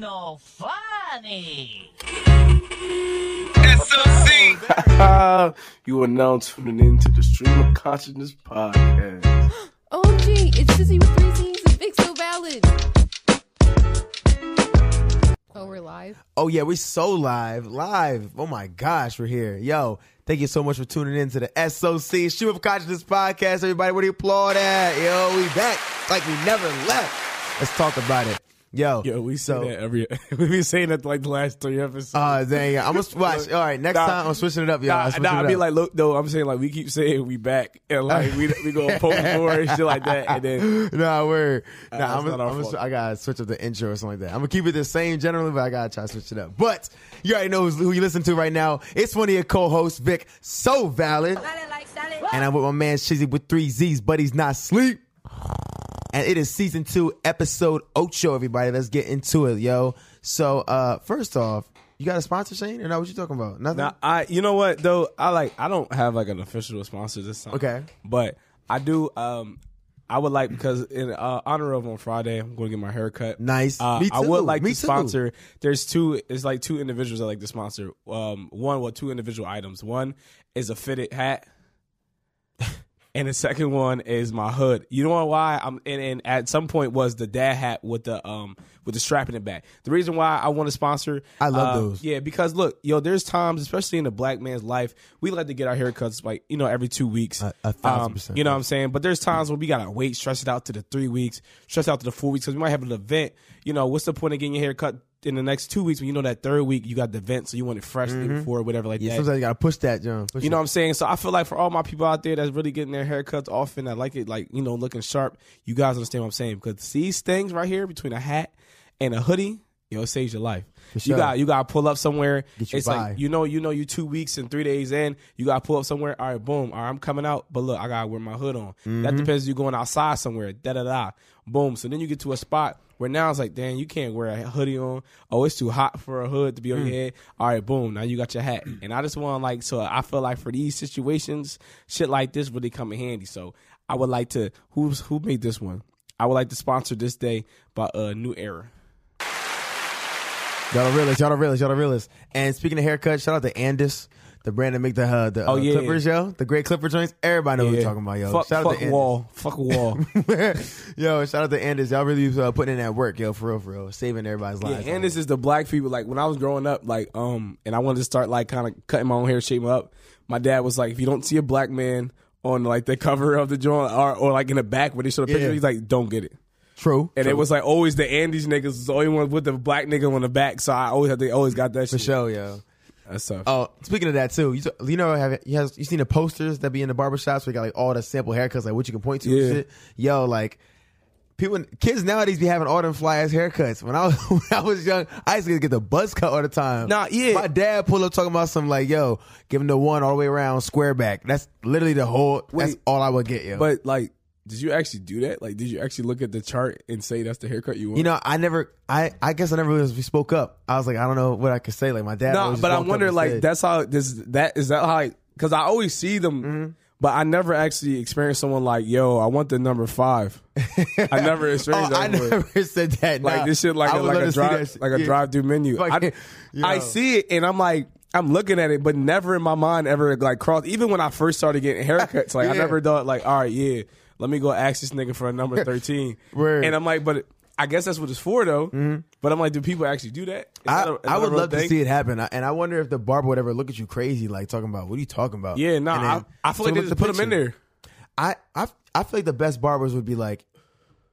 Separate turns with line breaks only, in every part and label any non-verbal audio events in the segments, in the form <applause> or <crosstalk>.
no funny. SOC. <laughs>
you are now tuning in to the Stream of Consciousness podcast. <gasps>
OMG, it's Sissy with three C's and Vic So Valid. Oh, we're live.
Oh yeah, we so live, live. Oh my gosh, we're here. Yo, thank you so much for tuning in to the SOC Stream of Consciousness podcast. Everybody, where do you applaud at? Yo, we back like we never left. Let's talk about it. Yo,
Yo, we say
so,
that every. <laughs> we been saying that like the last three episodes.
Uh, dang, I'm gonna watch. All right, next
Nah,
time I'm switching it up, y'all.
Nah,
I'm switching
nah,
it
I mean like, look, no, I'm saying like we keep saying we back and like we we go <laughs> post more and shit like that, and then <laughs>
nah, we're nah.
that's
I'm,
not
gonna-
our
I'm
fault.
I gotta switch up the intro or something like that. I'm gonna keep it the same generally, but I gotta try to switch it up. But you already know who you listen to right now. It's one of your co-hosts, Vic. So valid. And I'm with my man Shizzy with three Z's, but he's not sleep. And it is season two, episode ocho, everybody. Let's get into it, yo. So uh first off, you got a sponsor, Shane? Or not what you talking about? Nothing?
Now I, you know what though, I like I don't have like an official sponsor this time.
Okay.
but I do. Um, I would like because in uh, honor of on Friday, I'm going to get my hair cut.
Nice.
Uh,
Me
I would like
Me
to
too.
sponsor. There's two. It's like two individuals I like to sponsor. Um, one well, two individual items. One is a fitted hat. <laughs> And the second one is my hood. You know why? I'm and, and at some point was the dad hat with the um with the strap in the back. The reason why I want to sponsor,
I love
uh,
those.
Yeah, because look, yo, there's times, especially in a black man's life, we like to get our haircuts like you know every two weeks.
A- a thousand
Um,
percent.
You know what I'm saying? But there's times when we gotta wait, stretch it out to the three weeks, stretch it out to the four weeks because we might have an event. You know, what's the point of getting your hair cut in the next two weeks when you know that third week you got the event, so you want it fresh day before, whatever like
Mm-hmm. yeah,
that.
sometimes you gotta push that, John. Push
You know what I'm saying? So I feel like for all my people out there that's really getting their haircuts often, I like it like, you know, looking sharp, you guys understand what I'm saying. Because these things right here between a hat and a hoodie, yo, it saves your life.
sure.
You got you gotta pull up somewhere.
Get you
it's
by.
like you know, you know you two weeks and three days in, you gotta pull up somewhere. All right, boom. All right, I'm coming out, but look, I gotta wear my hood on.
Mm-hmm.
That depends if you're going outside somewhere. Da da da. Boom. So then you get to a spot where now it's like, damn, you can't wear a hoodie on. Oh, it's too hot for a hood to be on
Mm.
your head. All right, boom. Now you got your hat. And I just want like, so I feel like for these situations, shit like this really come in handy. So I would like to, who's who made this one? I would like to sponsor this day by uh, New Era.
Y'all don't realize, y'all don't realize, y'all don't realize. And speaking of haircuts, shout out to Andis, the Brandon that make the uh, the uh,
Oh, yeah.
Clippers, yo, the great Clipper joints. Everybody know what we're talking about, yo.
Fuck,
shout out
fuck
to Andis.
wall. Fuck wall. <laughs>
yo, shout out to Andis. Y'all really uh, putting in that work, yo, for real, for real, saving everybody's
Yeah,
lives.
and this is the black people. Like when I was growing up, like um, and I wanted to start like kind of cutting my own hair, shape up. My dad was like, if you don't see a black man on like the <laughs> cover of the joint or, or like in the back where they show the picture,
Yeah.
he's like, don't get it.
true,
And
true.
it was like always the Andis niggas was the only one with the black nigga on the back. So I always had they always got that
for
shit.
sure, yo.
That's tough.
Oh, speaking of that too, you, you know, have you, has, you seen the posters that be in the barbershops where you got like all the sample haircuts, like what you can point to
Yeah.
and shit. Yo, like people, kids nowadays be having all them fly ass haircuts. When I was <laughs> when I was young, I used to get the buzz cut all the time.
Nah, yeah.
My dad pulled up talking about some like, yo, give him the one all the way around square back. That's literally the whole. that's all I would get, yo.
But like, did you actually do that? Like, did you actually look at the chart and say that's the haircut you want?
you know, I never, I, I guess I never really spoke up. I was like, I don't know what I could say. Like my dad.
No, but I wonder like
said-
that's how this that is that how because I always see them,
Mm-hmm.
but I never actually experienced someone like yo, I want the number five. I never <laughs>
Oh,
experienced
I
that. before.
never <laughs> said that.
like
Nah.
this shit like
I
a, like a
to see that
drive, like a drive through menu. I,
Fucking-
I see it and I'm like. I'm looking at it, but never in my mind ever like crossed. Even when I first started getting haircuts, like I <laughs>
Yeah.
never thought like, all right, yeah, let me go ask this nigga for a number <laughs> thirteen.
Word.
And I'm like, but I guess that's what it's for though. Mm-hmm. But I'm like, do people actually do that? Is
I,
that a-
I would love to see it happen, I- and I wonder if the barber would ever look at you crazy, like talking about what are you talking about?
Yeah, no,
And
I, I feel like they just
the
put them in there.
I, I I feel like the best barbers would be like,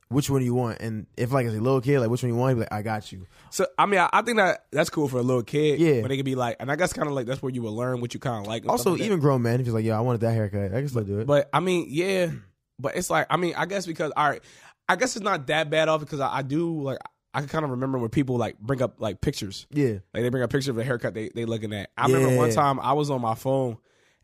which one do you want? And if like as a little kid, like which one you want, he'd be like, I got you.
So I mean, I, I think that that's cool for a little kid.
Yeah.
but they could be like, and I guess kind of like that's where you will learn what you kind of like.
Also,
like that.
even grown men, if he's like, yo, I wanted that haircut, I can still do it.
but I mean, yeah, but it's like, I mean, I guess because all right, I guess it's not that bad off because I, I do like I can kind of remember when people like bring up like pictures.
yeah,
Like they bring a picture of a haircut they they looking at. I remember one time I was on my phone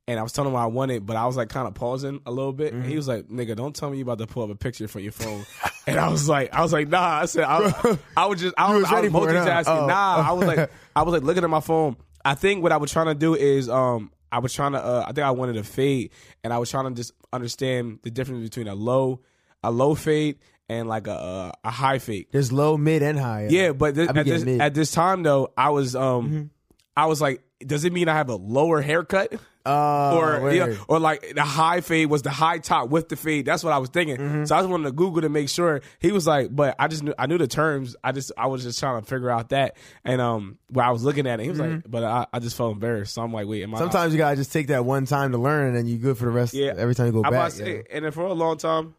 and I was telling him I wanted, but I was like kind of pausing a little bit.
Mm-hmm.
And he was like, "Nigga, don't tell me you about to pull up a picture from your phone." <laughs> and I was like, "I was like, nah." I said, "I, <laughs> I was just, I was,
was
I was
ready for it, huh?
multitasking."
Oh.
Nah, I was like, <laughs> I was like looking at my phone. I think what I was trying to do is, um, I was trying to, uh, I think I wanted a fade, and I was trying to just understand the difference between a low, a low fade, and like a a, a high fade.
There's low, mid, and high.
Yeah, but
be
at this.
Mm-hmm.
at this time though, I was um I was like, does it mean I have a lower haircut?
Uh,
or know, or like the high fade was the high top with the fade. That's what I was thinking.
Mm-hmm.
So I just wanted to Google to make sure. He was like, but I just knew I knew the terms. I just I was just trying to figure out that. And um, when I was looking at it, he was like, but I, I just felt embarrassed. So I'm like, wait, am I?
Mm-hmm. Sometimes you gotta just take that one time to learn, and then you good for the rest.
Yeah.
every time you go
I'm
back.
say,
yeah.
and then for a long time,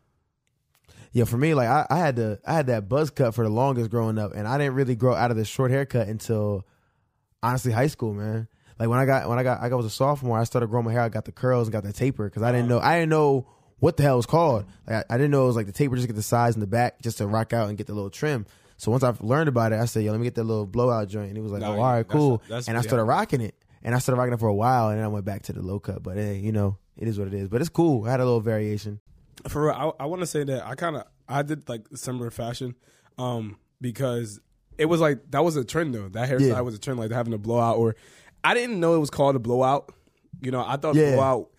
Yeah, for me, like I, I had to, I had that buzz cut for the longest growing up, and I didn't really grow out of the short haircut until honestly high school, man. Like when I got when I got I was a sophomore, I started growing my hair. I got the curls and got the taper because I didn't know I didn't know what the hell it was called. Like I, I didn't know it was like the taper just get the size in the back just to rock out and get the little trim. So once I learned about it, I said, "Yo, let me get that little blowout joint." And he was like,
Nah,
"Oh, all right,
that's-
cool."
that's
and I started rocking it, and I started rocking it for a while, and then I went back to the low cut. But hey, you know, it is what it is. But it's cool. I had a little variation.
for real, I, I want to say that I kind of I did like similar fashion, um, because it was like that was a trend though. That hairstyle
Yeah.
was a trend, like having a blowout. Or I didn't know it was called a blowout. You know, I thought
Yeah.
blowout.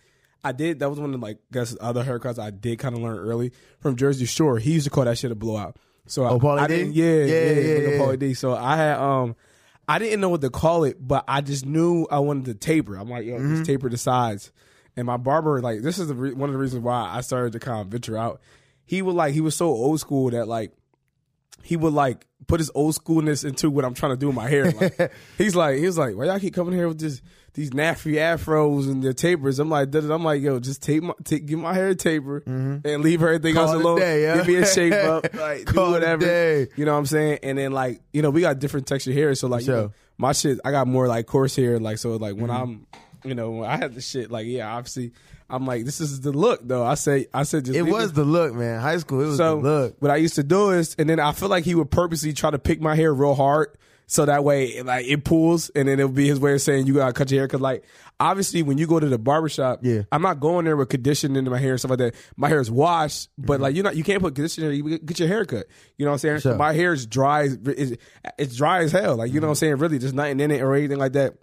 I did. That was one of like guess other haircuts I did kind of learn early from Jersey Shore. He used to call that shit a blowout. So
Oh,
I,
D?
didn't. Yeah,
Yeah,
yeah,
yeah,
yeah,
yeah.
D. So I had um. I didn't know what to call it, but I just knew I wanted to taper. I'm like, yo,
Mm-hmm.
just taper the sides. And my barber, like, this is the re- one of the reasons why I started to kind of venture out. He would like, he was so old school that like, he would like put his old schoolness into what I'm trying to do with my hair. Like, <laughs> he's like, he was like, why y'all keep coming here with this these naffy afros and the tapers? I'm like, I'm like, yo, just tape my, take, give my hair a taper and leave everything
Mm-hmm. Call
else alone.
day, yeah.
Give me a shape up, <laughs> like do whatever. You know what I'm saying? And then like, you know, we got different texture hair, so like, you know, my shit, I got more like coarse hair, like so, like
Mm-hmm.
when I'm, you know, when I had the shit, like yeah, obviously, I'm like, this is the look though. I say, I said, just
It was the look, man. High school, it was
so
the look.
what I used to do is, and then I feel like he would purposely try to pick my hair real hard, so that way like it pulls, and then it'll be his way of saying you gotta cut your hair. Cause like obviously when you go to the barbershop,
Yeah.
I'm not going there with conditioning in my hair and stuff like that. My hair is washed, but mm-hmm. like you know, you can't put conditioner. You get your hair cut. You know what I'm saying?
Sure.
My hair is dry. as- It's, it's dry as hell. Like you know what I'm mm-hmm. saying? Really, just nothing in it or anything like that.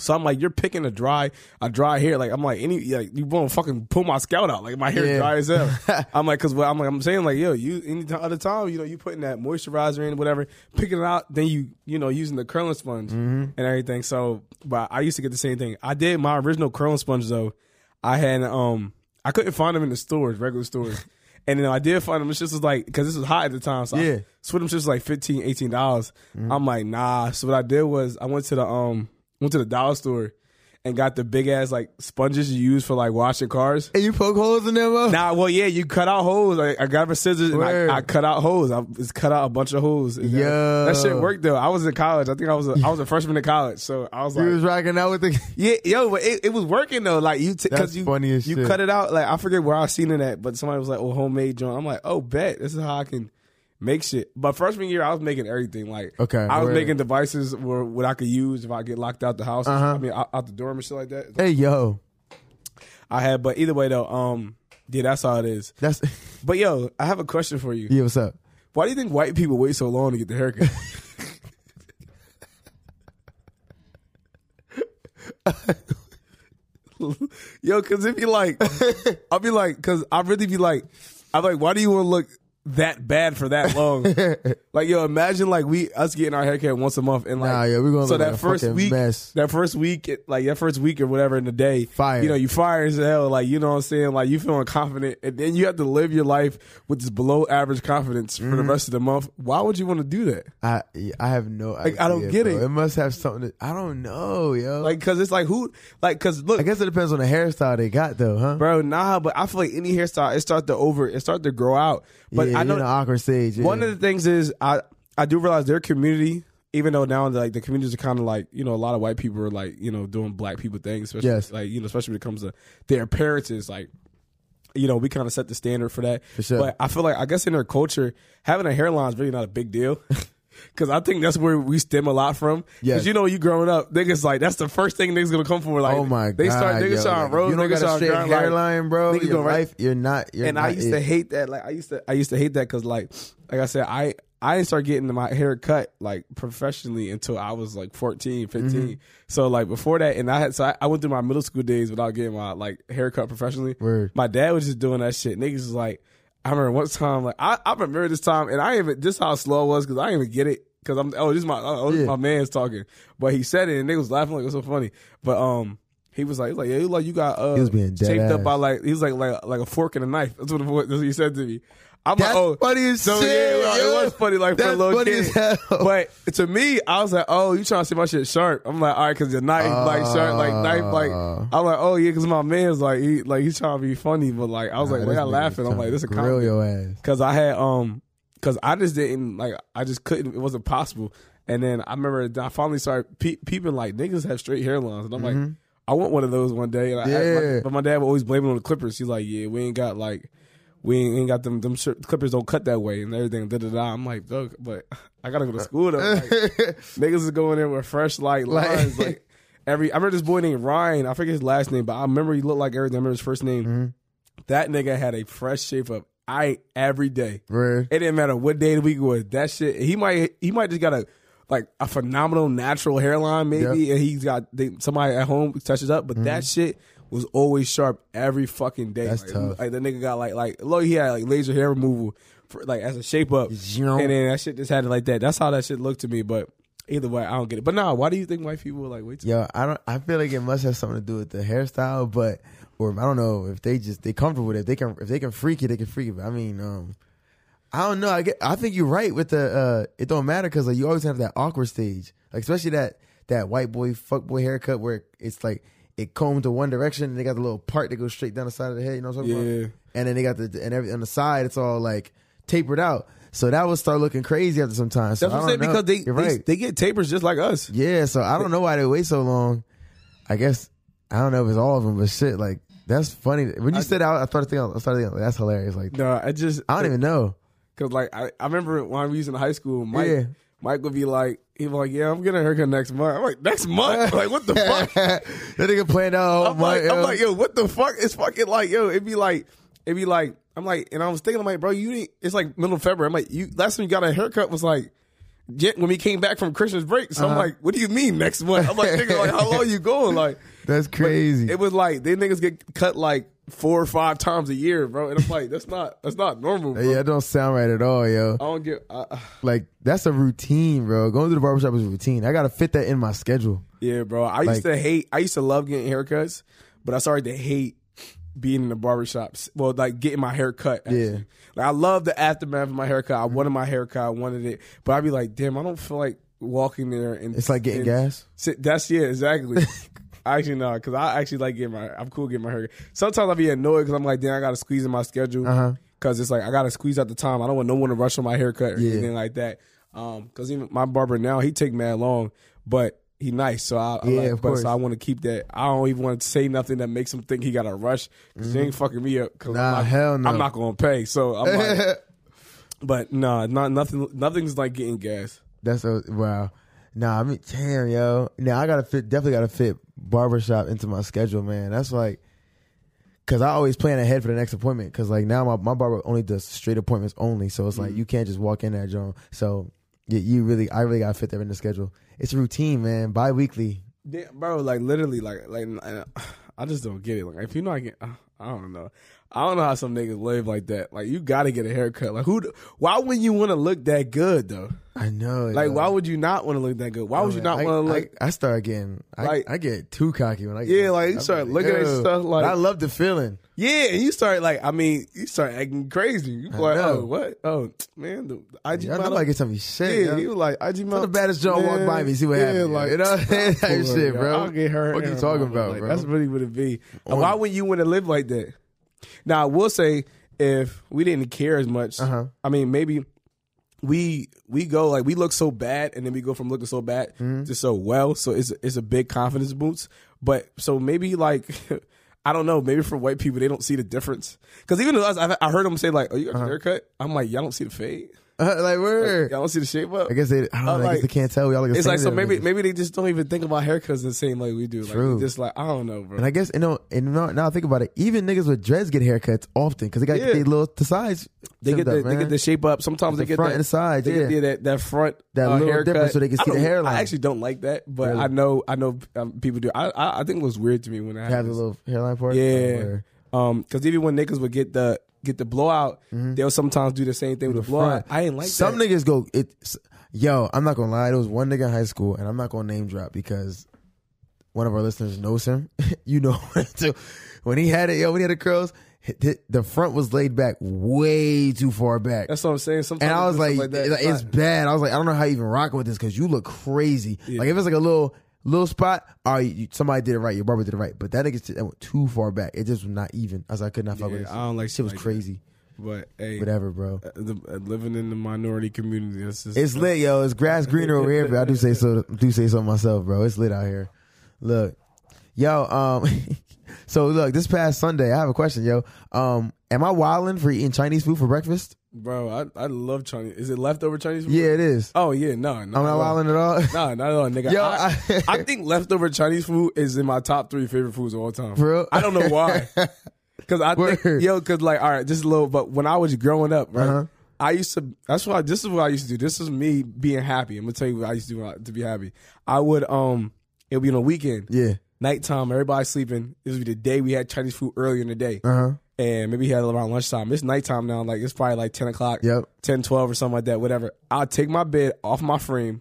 So I'm like, you're picking a dry, a dry hair. Like I'm like, any, like you won't fucking pull my scalp out. Like my hair
Yeah.
dry as hell. <laughs> I'm like, cause what I'm like, I'm saying like, yo, you any t- other time, you know, you putting that moisturizer in, whatever, picking it out, then you, you know, using the curling sponge and everything. So, but I used to get the same thing. I did my original curling sponge though. I had, um, I couldn't find them in the stores, regular stores. <laughs> And then I did find them. It's just was like, because this was hot at the time. So
Yeah.
I, so them just like 15 $18. dollars I'm like, nah. So what I did was I went to the, um, went to the dollar store and got the big ass like sponges you use for like washing cars.
And you poke holes in them, up?
Nah, well, yeah, you cut out holes. I, I got my scissors and I, I cut out holes. I just cut out a bunch of holes. Yeah, that- that shit worked though. I was in college. I think I was a, I was a freshman in college, so I was
You
like,
was rocking out with the. <laughs>
yeah, yo, but it, it was working though. Like you,
That's
because you,
funny as
you
shit.
cut it out. Like I forget where I seen it at, but somebody was like, "Oh, homemade joint." I'm like, "Oh, bet this is how I can make shit." But freshman year, I was making everything. Like,
Okay,
I was
word.
making devices where what I could use if I get locked out the house.
Uh-huh.
I mean, out, out the dorm and shit like that.
Hey, yo,
I had, but either way though, um, yeah, that's how it is.
that's <laughs>
But yo, I have a question for you.
yeah. What's up?
Why do you think white people wait so long to get the haircut? <laughs> Yo, cause if you like, I'll be like, cause I really be like, I'm like, why do you want to look that bad for that long? <laughs> like, yo, imagine like we us getting our haircut once a month and like,
Nah, yeah, we're gonna
so that first week,
mess.
that first week, like that first week or whatever in the day,
Fire.
You know, you fire as hell, like you know what I'm saying, like you feeling confident, and then you have to live your life with this below average confidence for
Mm-hmm.
the rest of the month. Why would you want to do that?
I I have no.
Like, I don't get
bro.
it.
It must have something. To, I don't know, yo.
Like, cause it's like who, like, cause look,
I guess it depends on the hairstyle they got, though, huh?
bro, nah, but I feel like any hairstyle, it start to over, it start to grow out. But
yeah,
I know
an awkward stage. Yeah.
One of the things is I I do realize their community, even though now like the communities are kind of like you know a lot of white people are like you know doing black people things, especially
Yes.
like you know especially when it comes to their appearances, like you know we kind of set the standard for that.
For sure.
But I feel like I guess in their culture, having a hairline is really not a big deal. <laughs> Cause I think that's where we stem a lot from. Cause you know, you growing up, niggas like that's the first thing niggas gonna come for. Like,
oh my god, they
start niggas
yo.
trying
Like,
to
You don't
niggas
got a straight
grind, like,
hairline, bro.
niggas
Your life, you're not. You're
and I used
it.
to hate that. Like I used to, I used to hate that because like, like I said, I I didn't start getting my hair cut like professionally until I was like 14, 15.
Mm-hmm.
So like before that, and I had so I, I went through my middle school days without getting my like hair cut professionally.
Word.
My dad was just doing that shit. Niggas was like. I remember one time, like I, I remember this time, and I even just how slow it was because I didn't even get it because I'm oh this is my oh this
Yeah.
my man's talking, but he said it and they was laughing like it was so funny, but um he was like he was like yeah you like you got uh
He was being dead
taped up by like he was like like like a fork and a knife. That's what, that's what he said to me. I'm
That's
like, oh,
funny as
so,
shit,
Yeah,
yo.
it was funny like for a little
funny
kid. But to me, I was like, oh, you trying to see my shit sharp? I'm like, all right, because your knife, like sharp, like knife, like
Uh.
I'm like, oh yeah, because my man's like, he like he's trying to be funny, but like I was like,
Nah,
why
this
y'all laughing? I'm like, this is a comedy.
your ass.
Cause I had um, cause I just didn't like, I just couldn't. It wasn't possible. And then I remember I finally started pe- peeping like niggas have straight hairlines, and I'm like, I want one of those one day. And I, I-
Mm-hmm. Yeah.
my- but my dad would always blame it on the Clippers. He's like, yeah, we ain't got like. We ain't, got them. Them shirt, Clippers don't cut that way and everything. Da da da. I'm like, but I gotta go to school though. Like, <laughs> niggas is going in with fresh like
Like-
lines. Like <laughs> every, I remember this boy named Ryan. I forget his last name, but I remember he looked like everything. I remember his first name.
Mm-hmm.
That nigga had a fresh shape up. I every day.
Word.
It didn't matter what day of the week it was. That shit. He might. He might just got a like a phenomenal natural hairline maybe, and he's got they, somebody at home touches up. But that shit was always sharp every fucking day.
That's
like,
tough.
Like the nigga got like like low. He had like laser hair removal for like as a shape up,
You know?
and then that shit just had it like that. That's how that shit looked to me. But either way, I don't get it. But nah, why do you think white people like wait? Till-
Yo, I don't. I feel like it must have something to do with the hairstyle, but or I don't know if they just they comfortable with it. If they can if they can freak it, they can freak it. But I mean, um, I don't know. I get. I think you're right with the. uh It don't matter because like you always have that awkward stage, like especially that that white boy fuck boy haircut where it's like it combed to one direction and they got the little part that goes straight down the side of the head. You know what I'm talking about?
Yeah.
about? And then they got the and every on the side it's all like tapered out. So that would start looking crazy after some time. So
That's what
I
I'm saying
know.
because they
right.
they get tapers just like us.
Yeah, so I don't know why they wait so long. I guess I don't know if it's all of them, but shit, like that's funny. When you said out, I started thinking, I started thinking that's hilarious. Like
No, I just
I don't even know.
Cause like I, I remember when I was in high school, Mike
Yeah.
Mike would be like, he'd be like, yeah, I'm getting a haircut next month. I'm like, next month? <laughs> like, what the fuck? <laughs>
that nigga planned out.
I'm like, I'm like, yo, what the fuck? It's fucking like, yo, it'd be like, it'd be like, I'm like, and I was thinking, I'm like, bro, you ain't, it's like middle of February. I'm like, you, last time you got a haircut was like, when we came back from Christmas break. So I'm
Uh-huh.
like, what do you mean next month? I'm like, nigga, like, how long you going? Like, <laughs>
that's crazy.
it was like, they niggas get cut like four or five times a year, bro. And I'm like, that's not, that's not normal, bro.
yeah, it don't sound right at all, yo.
I don't get, I,
Like that's a routine, bro. Going to the barbershop is a routine. I gotta fit that in my schedule.
Yeah, bro. I used to hate. I used to love getting haircuts, but I started to hate being in the barbershops. Well, like getting my hair cut. actually.
Yeah.
Like I love the aftermath of my haircut. I wanted my haircut. I wanted it, but I'd be like, damn, I don't feel like walking there and
It's like getting
and
gas.
Sit, that's yeah, exactly. <laughs> actually, no, because I actually like getting my. I'm cool getting my hair. Sometimes I be annoyed because I'm like, damn, I got to squeeze in my schedule.
Uh-huh.
Because it's like I got to squeeze out the time. I don't want no one to rush on my haircut or
Yeah.
anything like that. Um, because even my barber now he take mad long, but he nice. So I, I
Yeah,
like,
of
but
course.
so I want to keep that. I don't even want to say nothing that makes him think he got to rush because he ain't fucking me up. Cause
Mm-hmm. Nah,
I'm not,
hell no.
I'm not gonna pay. So I'm like, <laughs> but nah, not nothing. Nothing's like getting gas.
That's a wow. Nah, I mean, damn, yo. Now I gotta fit. Definitely gotta fit barbershop into my schedule, man. That's like, cause I always plan ahead for the next appointment. Cause like now my, my barber only does straight appointments only, so it's
Mm-hmm.
like you can't just walk in that joint. So you, you really, I really gotta fit that in the schedule. It's a routine, man. Bi-weekly.
Yeah, bro, like literally, like, like <sighs> I just don't get it. Like, if you know, I get, <sighs> I don't know. I don't know how some niggas live like that. Like, you got to get a haircut. Like, who? Why would you want to look that good though?
I know.
Like,
yo.
why would you not want to look that good? Why would you not want to
I,
look?
I, start getting, I,
Like-
I get too cocky when I get
Yeah, like, you start looking at stuff like-
But I love the feeling.
yeah, and you start like, I mean, you start acting crazy. You like, oh, what? Oh, man, the IG
Y'all
model.
nobody can tell me shit.
yeah,
yo.
he was like, IG model.
the baddest John walk by me, see what
yeah,
happens.
Like,
you know, <laughs> that shit, bro.
I'll get her.
What you talking about, bro?
That's really what it be. Why would you want to live like that? Now, I will say, if we didn't care as much,
Uh-huh.
I mean, maybe we we go like we look so bad, and then we go from looking so bad
Mm-hmm.
to so well. So it's it's a big confidence boost. But so maybe like. <laughs> I don't know. Maybe for white people, they don't see the difference. Because even us, I, I heard them say like, "Oh, you got
Uh-huh.
your haircut." I'm like, "Y'all don't see the fade. <laughs>
like where?
Y'all don't see the shape up."
I guess they. I don't know.
Uh,
I guess they can't tell. Y'all like
It's like so maybe
niggas.
maybe they just don't even think about haircuts the same like we do. Like
True.
just like I don't know, bro.
And I guess you know, and now, now I think about it. Even niggas with dreads get haircuts often because they got
Yeah.
their little the sides.
they get the
up,
they get the shape up. Sometimes
The
they get
front
that,
and the sides,
They
yeah.
get that that front
That
uh,
little
haircut.
difference so they can see the hairline.
I actually don't like that, but
Really?
I know I know um, people do. I, I I think it was weird to me when I
have the little hairline part.
yeah.
Or-
Um, because even when niggas would get the get the blowout, mm-hmm. they'll sometimes do the same thing with the blowout. I ain't like
Some
that.
niggas go it. Yo, I'm not gonna lie. There was one nigga in high school, and I'm not gonna name drop because one of our listeners knows him. <laughs> you know <laughs> too. When he had it, yo, when he had the curls, the front was laid back way too far back.
That's what I'm saying. Sometimes
and I was
it's
like, like, it's
not-
bad. I was like, I don't know how you even rocking with this because you look crazy. Like if it's like a little little spot, all right, you, somebody did it right. Your barber did it right. But that nigga that went too far back. It just was not even. I was like, I could not fuck
Yeah,
with this.
I don't like
shit. Was
like
crazy.
but hey,
Whatever, bro.
uh, the, uh, living in the minority community, that's just,
It's lit, yo. It's grass greener over here, but I do say so. Do say so myself, bro. It's lit out here. Look, yo. Um, <laughs> so look, this past Sunday, I have a question, yo. Um, am I wilding for eating Chinese food for breakfast?
Bro. I I love Chinese. Is it leftover Chinese food?
Yeah, it is.
Oh yeah, no, no.
I'm not wilding at all. <laughs>
No, not at all, nigga.
Yo,
I,
I-
I think leftover Chinese food is in my top three favorite foods of all time.
For real?
I don't know why. <laughs> Cause I think, yo, cause like, all right, just a little, but when I was growing up, right,
Uh-huh.
I used to, that's why, this is what I used to do. This is me being happy. I'm gonna tell you what I used to do to be happy. I would, um, it would be on a weekend,
yeah.
nighttime, everybody sleeping. This would be the day we had Chinese food earlier in the day.
Uh huh.
And maybe he had it around lunchtime. It's nighttime now. Like, it's probably like 10 o'clock.
Yep.
10, 12 or something like that, whatever. I'll take my bed off my frame.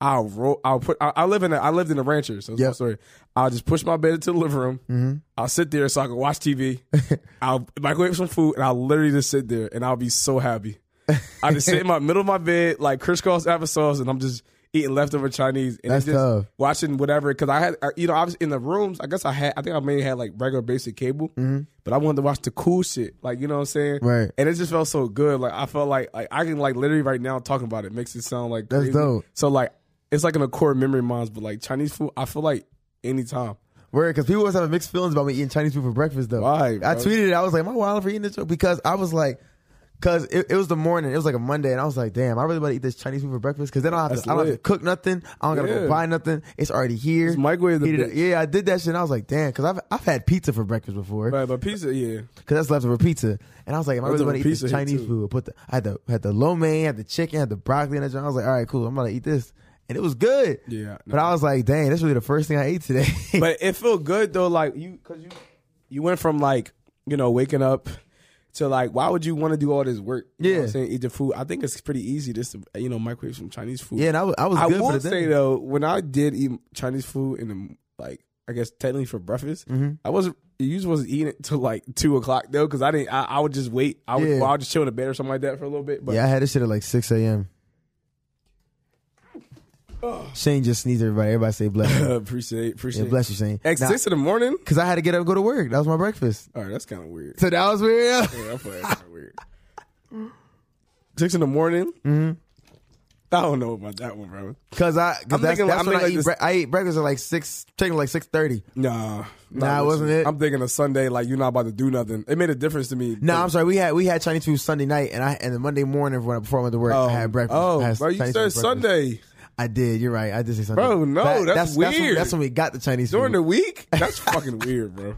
I'll roll. I'll put. I, I live in. A, I lived in a rancher, so
Yep.
story. I'll just push my bed into the living room.
Mm-hmm.
I'll sit there so I can watch TV. <laughs> I'll microwave some food, and I'll literally just sit there, and I'll be so happy. I just sit in my <laughs> middle of my bed, like crisscross applesauce, and I'm just eating leftover Chinese. And
That's
just
tough.
Watching whatever, because I had, I- you know, I was in the rooms. I guess I had. I think I may have had like regular basic cable, but I wanted to watch the cool shit. Like you know what I'm saying?
Mm-hmm. Right.
And it just felt so good. Like I felt like like I can like literally right now talking about it makes it sound like
That's dope.
So like it's like in a core memory of mine, but like Chinese food, I feel like anytime.
Word, because people always have mixed feelings about me eating Chinese food for breakfast, though.
Why,
I tweeted it. I was like, "Am I wild for eating this?" Because I was like, because it, it was the morning. It was like a Monday, and I was like, "Damn, I really want to eat this Chinese food for breakfast." Because then I don't have to, I don't have to cook nothing. I don't gotta
Yeah.
go buy nothing. It's already here.
Just microwave the.
Yeah, I did that shit. and I was like, "Damn," because I've I've had pizza for breakfast before.
Right, but pizza, yeah.
Cause that's leftover pizza, and I was like, "Am I really want to eat this Chinese food?" I put the I had the had the lo mein, had the chicken, had the broccoli, and I was like, "All right, cool. I'm gonna eat this," and it was good.
Yeah,
But I was like, "Dang, that's really the first thing I ate today." <laughs>
but it felt good though, like you, cause you, you went from like you know waking up to like, why would you want to do all this work? You know what
Yeah.
I'm saying eat the food. I think it's pretty easy just to you know microwave some Chinese food.
yeah, and I was I was
I will say
day.
though, when I did eat Chinese food in the like, I guess technically for breakfast,
Mm-hmm.
I wasn't. You wasn't eating it till like two o'clock though, because I didn't. I, I would just wait. I would.
Yeah.
Well, I would just chill in the bed or something like that for a little bit. But
yeah, I had this shit at like six a.m. Shane just sneezed. Everybody, everybody say bless. you. <laughs>
appreciate appreciate.
yeah, bless you, Shane.
At six in the morning.
Because I had to get up and go to work. That was my breakfast.
All right, that's kind of weird.
So that was weird.
Yeah, I that's weird. Six in the morning. Mm-hmm. I don't know about that one, bro.
Cause I, cause
I'm
that's,
thinking-
that's
I'm
when I
thinking
eat.
like
bre- I eat breakfast at like six, taking like six thirty.
Nah,
Nah,
with
wasn't it?
I'm thinking a Sunday, like you're not about to do nothing. It made a difference to me.
No, I'm sorry. We had we had Chinese food Sunday night, and I and the Monday morning when I- before I went to work,
Oh,
I had breakfast.
oh,
had
bro, you
Chinese
said. Sunday
I did. You're right. I did say Sunday.
Bro, no, that's
That's
weird.
that's when we got the Chinese
during
food.
the week. <laughs> That's fucking weird, bro.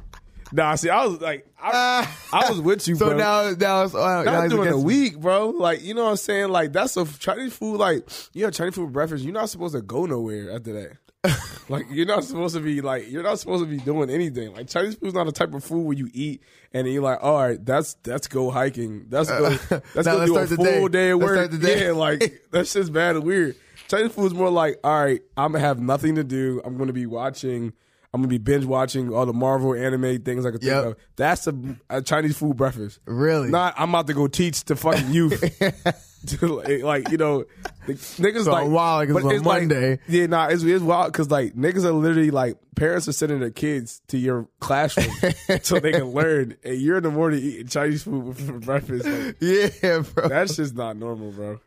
Nah, see, I was like, I, I was with you, <laughs>
so
bro.
now, now it's uh, now
during the week, bro. Like, you know what I'm saying? Like, that's a Chinese food. Like, you have Chinese food for breakfast. You're not supposed to go nowhere after that. <laughs> like, you're not supposed to be like, you're not supposed to be doing anything. Like, Chinese food's not a type of food where you eat and you're like, all right, that's that's go hiking. That's go. That's
Now
go do a full
day.
day of work.
day.
Yeah, like that's just bad and weird. Chinese food's more like, all right, I'm gonna have nothing to do. I'm gonna be watching. I'm gonna be binge watching all the Marvel anime things I can think
Yep.
of. That's a, a Chinese food breakfast.
Really?
Not I'm about to go teach the fucking youth. To, <laughs> <laughs> like, like, you know, the niggas
So
like
wild, like,
but
it's on
like-
Monday.
yeah, nah, it's, it's wild because like niggas are literally like parents are sending their kids to your classroom so they can <laughs> learn, and you're in the morning eating Chinese food for breakfast. Like,
Yeah, bro.
that's just not normal, bro.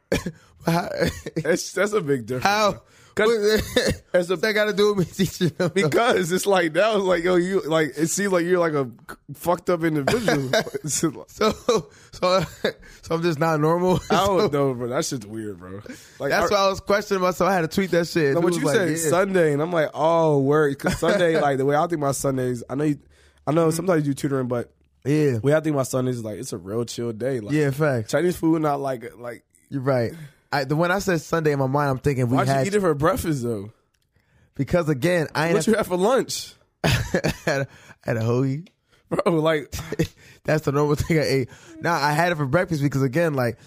That's that's a big difference.
how
bro. <laughs>
What's
a-
that got to do with me teaching <laughs> them?
because it's like that was like yo you like it seems like you're like a fucked up individual. <laughs>
So, so, so I'm just not normal.
I don't know, bro. That shit's weird, bro. Like
That's
our-
why I was questioning myself. I had to tweet that shit.
No, what you
like,
said
yeah.
Sunday, and I'm like, oh, word. Because Sunday, like the way I think about Sundays, I know, you, I know mm-hmm. sometimes you do tutoring, but
Yeah,
the way I think about Sundays is like it's a real chill day. Like
yeah, fact.
Chinese food, not like like.
You're right. I, the when I said Sunday in my mind, I'm thinking we
Why'd you eat it for breakfast though?
because again, I ain't
What you have for lunch? <laughs>
had, a, had a hoagie.
bro. Like, <laughs>
That's the normal thing I ate. Now I had it for breakfast because again, like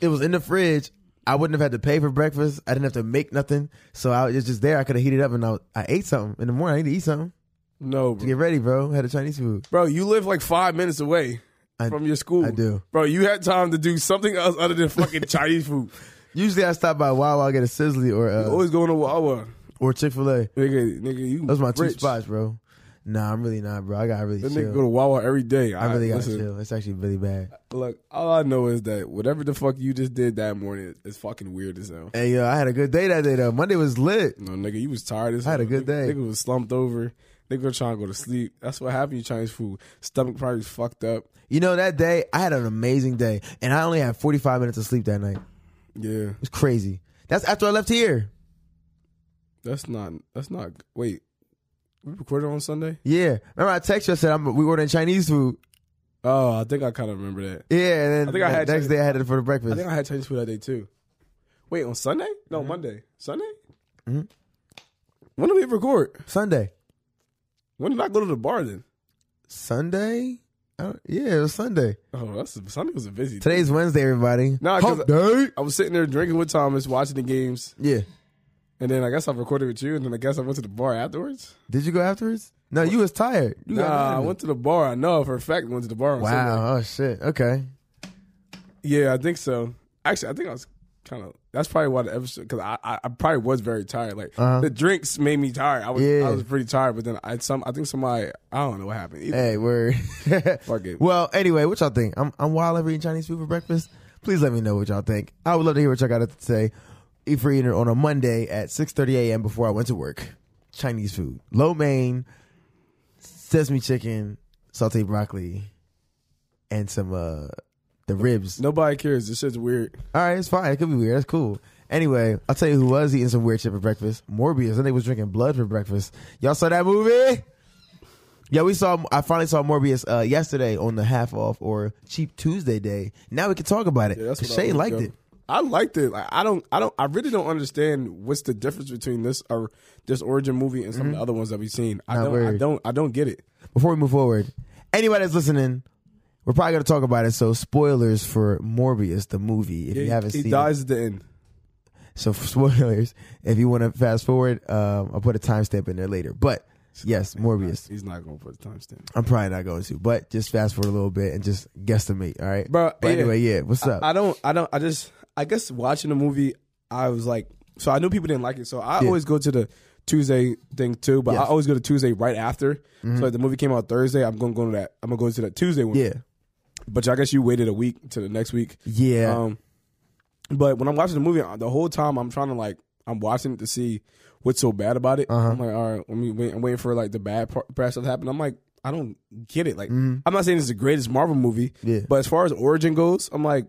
it was in the fridge. I wouldn't have had to pay for breakfast. I didn't have to make nothing, so I was just there. I could have heated up and I, I ate something in the morning. I need to eat something
no,
to get ready, bro. had a Chinese food.
bro. You live like five minutes away
I-
from your school.
I do.
bro. You had time to do something else other than fucking <laughs> Chinese food.
Usually I stop by Wawa, get a Sizzli or uh,
always going to Wawa,
or Chick Fil A.
nigga. Nigga, you.
Those are my two
rich.
spots, bro. Nah, I'm really not, bro. I got really
That
chill.
nigga go to Wawa every day.
I really got to
listen,
chill. It's actually really bad.
Look, all I know is that whatever the fuck you just did that morning is fucking weird as hell.
Hey, yo, I had a good day that day though. Monday was lit.
No, nigga, you was tired as
I had a good day.
Nigga was slumped over. Nigga was trying to go to sleep. That's what happened to Chinese food. Stomach probably fucked up.
You know that day I had an amazing day, and I only had 45 minutes of sleep that night.
Yeah,
It's crazy. That's after I left here.
that's not. That's not. Wait, we recorded on Sunday.
Yeah. Remember I texted you, I said I'm, we ordering Chinese food.
Oh, I think I kind of remember that.
Yeah, and then
I think I
the
had
next
Chinese-
day I had it for the breakfast.
I think I had Chinese food that day too. Wait, on Sunday? No, Monday. Sunday.
Mm-hmm.
When did we record?
Sunday.
When did I go to the bar then?
Sunday? Uh, yeah, it was Sunday.
Oh, that's Sunday was a busy. day.
Today's Wednesday, everybody.
Nah,
Hump day.
I was sitting there drinking with Thomas, watching the games,
Yeah.
and then I guess I recorded with you, and then I guess I went to the bar afterwards.
Did you go afterwards? No, you was tired. You
Nah, I
mad at me.
went to the bar. I know for a fact I went to the bar. On Sunday.
Wow. Oh shit. Okay.
Yeah, I think so. Actually, I think I was kind of. That's probably why the episode because I, I I probably was very tired. Like
Uh-huh.
the drinks made me tired. I was
Yeah.
I was pretty tired, but then I some I think somebody I don't know what happened. Either.
Hey, word. <laughs>
Fuck it.
Well, anyway, what y'all think? I'm I'm wild over eating Chinese food for breakfast. Please let me know what y'all think. I would love to hear what y'all got to say. Eat for eating on a Monday at 6:30 a.m. before I went to work. Chinese food, lo mein, sesame chicken, sauteed broccoli, and some uh the ribs.
Nobody cares. This shit's weird.
All right, it's fine. It could be weird. That's cool. Anyway, I'll tell you who was eating some weird shit for breakfast. Morbius. And they was drinking blood for breakfast. Y'all saw that movie? Yeah, we saw. I finally saw Morbius uh, yesterday on the half off or cheap Tuesday day. Now we can talk about it.
Yeah, that's what
Shay liked
go-
it.
I liked it. Like, I don't. I don't. I really don't understand what's the difference between this or this origin movie and some of the other ones that we've seen. I
Not
don't. I don't. I don't get it.
Before we move forward, anybody that's listening, we're probably going to talk about it. So spoilers for Morbius, the movie, if you haven't
he
seen
dies
it.
at the end.
So for <laughs> spoilers, if you want to fast forward, um, I'll put a timestamp in there later. But yes, Morbius.
He's not going to put the timestamp.
I'm probably not going to, but just fast forward a little bit and just guesstimate. All right,
Bro,
But
yeah.
anyway, yeah. What's up?
I don't. I don't. I just. I guess watching the movie, I was like, so I knew people didn't like it. So I
Yeah.
always go to the Tuesday thing too, but
Yes.
I always go to Tuesday right after. So like the movie came out Thursday. I'm gonna go to that. I'm gonna go to that Tuesday one.
yeah,
But I guess you waited a week to the next week.
yeah.
Um, but when I'm watching the movie, the whole time I'm trying to like I'm watching it to see what's so bad about it.
Uh-huh.
I'm like, all right, let me wait. I'm waiting for like the bad part, bad stuff to happen. I'm like, I don't get it. Like,
Mhm.
I'm not saying it's the greatest Marvel movie,
Yeah.
but as far as origin goes, I'm like,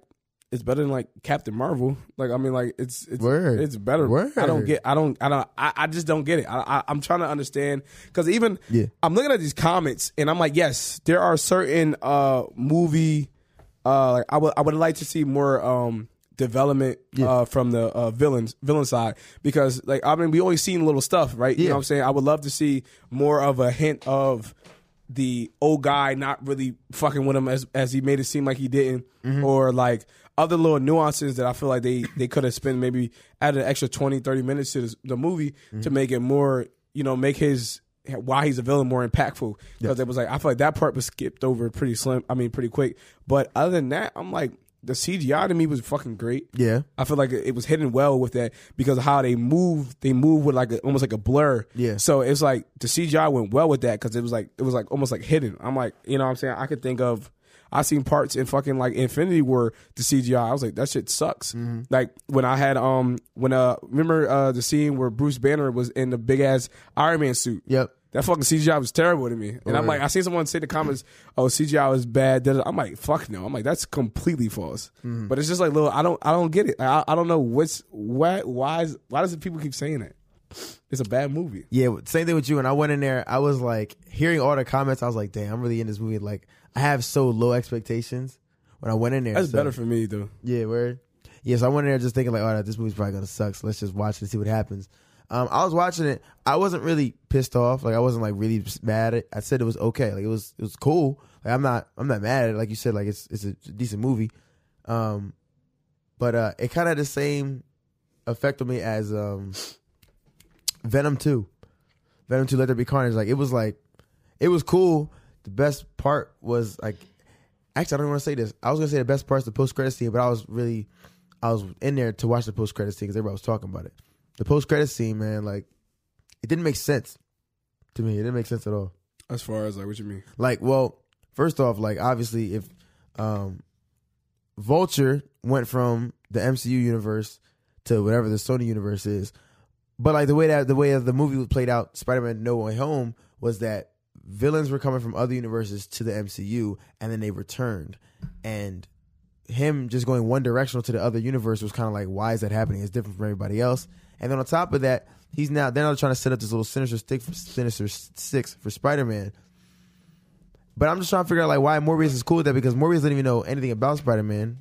it's better than like Captain Marvel. Like, I mean, like it's it's
Word.
it's better.
Word.
I don't get. I don't. I don't. I, I just don't get it. I, I I'm trying to understand because even
Yeah.
I'm looking at these comments and I'm like, yes, there are certain uh movie uh like I would I would like to see more um development
Yeah.
uh from the uh villains villain side because like I mean we always seen little stuff, right? You
Yeah.
know what I'm saying? I would love to see more of a hint of the old guy not really fucking with him as as he made it seem like he didn't
Mm-hmm.
or like other little nuances that I feel like they they could have spent maybe added an extra 20 30 minutes to this, the movie
Mm-hmm.
to make it more you know make his why he's a villain more impactful because it was like I feel like that part was skipped over pretty slim I mean pretty quick but other than that I'm like the CGI to me was fucking great
yeah.
I feel like it was hidden well with that because of how they move. They move with like a, almost like a blur.
Yeah.
So it's like the CGI went well with that because it was like it was like almost like hidden. I'm like, you know, what I'm saying I could think of. I seen parts in fucking like Infinity War the CGI. I was like, that shit sucks.
Mm-hmm.
Like when I had um when uh remember uh the scene where Bruce Banner was in the big ass Iron Man suit.
Yep.
That fucking CGI was terrible to me. And I'm like, I seen someone say in the comments, oh, CGI was bad. I'm like, fuck no. I'm like, that's completely false.
Mm-hmm.
But it's just like, little, I don't, I don't get it. I, I don't know what's, why, why, is, why does the people keep saying that? It's a bad movie.
Yeah, same thing with you. When I went in there, I was like hearing all the comments. I was like, "Damn, I'm really in this movie." Like, I have so low expectations when I went in there.
That's
so-
better for me though.
Yeah, where? Yeah, so I went in there just thinking like, "All right, this movie's probably gonna suck. So let's just watch it and see what happens." Um, I was watching it. I wasn't really pissed off. Like I wasn't like really mad at it. I said it was okay. Like it was it was cool. Like I'm not I'm not mad at it. Like you said, like it's it's a decent movie. Um, but uh, it kind of had the same effect on me as um, Venom Two. Venom Two Let There Be Carnage. Like it was like it was cool. The best part was like actually I don't want to say this. I was gonna say the best part is the post credit scene, but I was really I was in there to watch the post credit scene because everybody was talking about it. The post credit scene, man, like it didn't make sense to me. It didn't make sense at all.
As far as like what you mean?
Like, well, first off, like obviously if um Vulture went from the MCU universe to whatever the Sony universe is, but like the way that the way that the movie was played out, Spider Man No Way Home was that villains were coming from other universes to the MCU and then they returned. And him just going one directional to the other universe was kind of like, why is that happening? It's different from everybody else. And then on top of that, he's now they're now trying to set up this little sinister stick for sinister six for Spider Man. But I'm just trying to figure out like why Morbius is cool with that because Morbius doesn't even know anything about Spider Man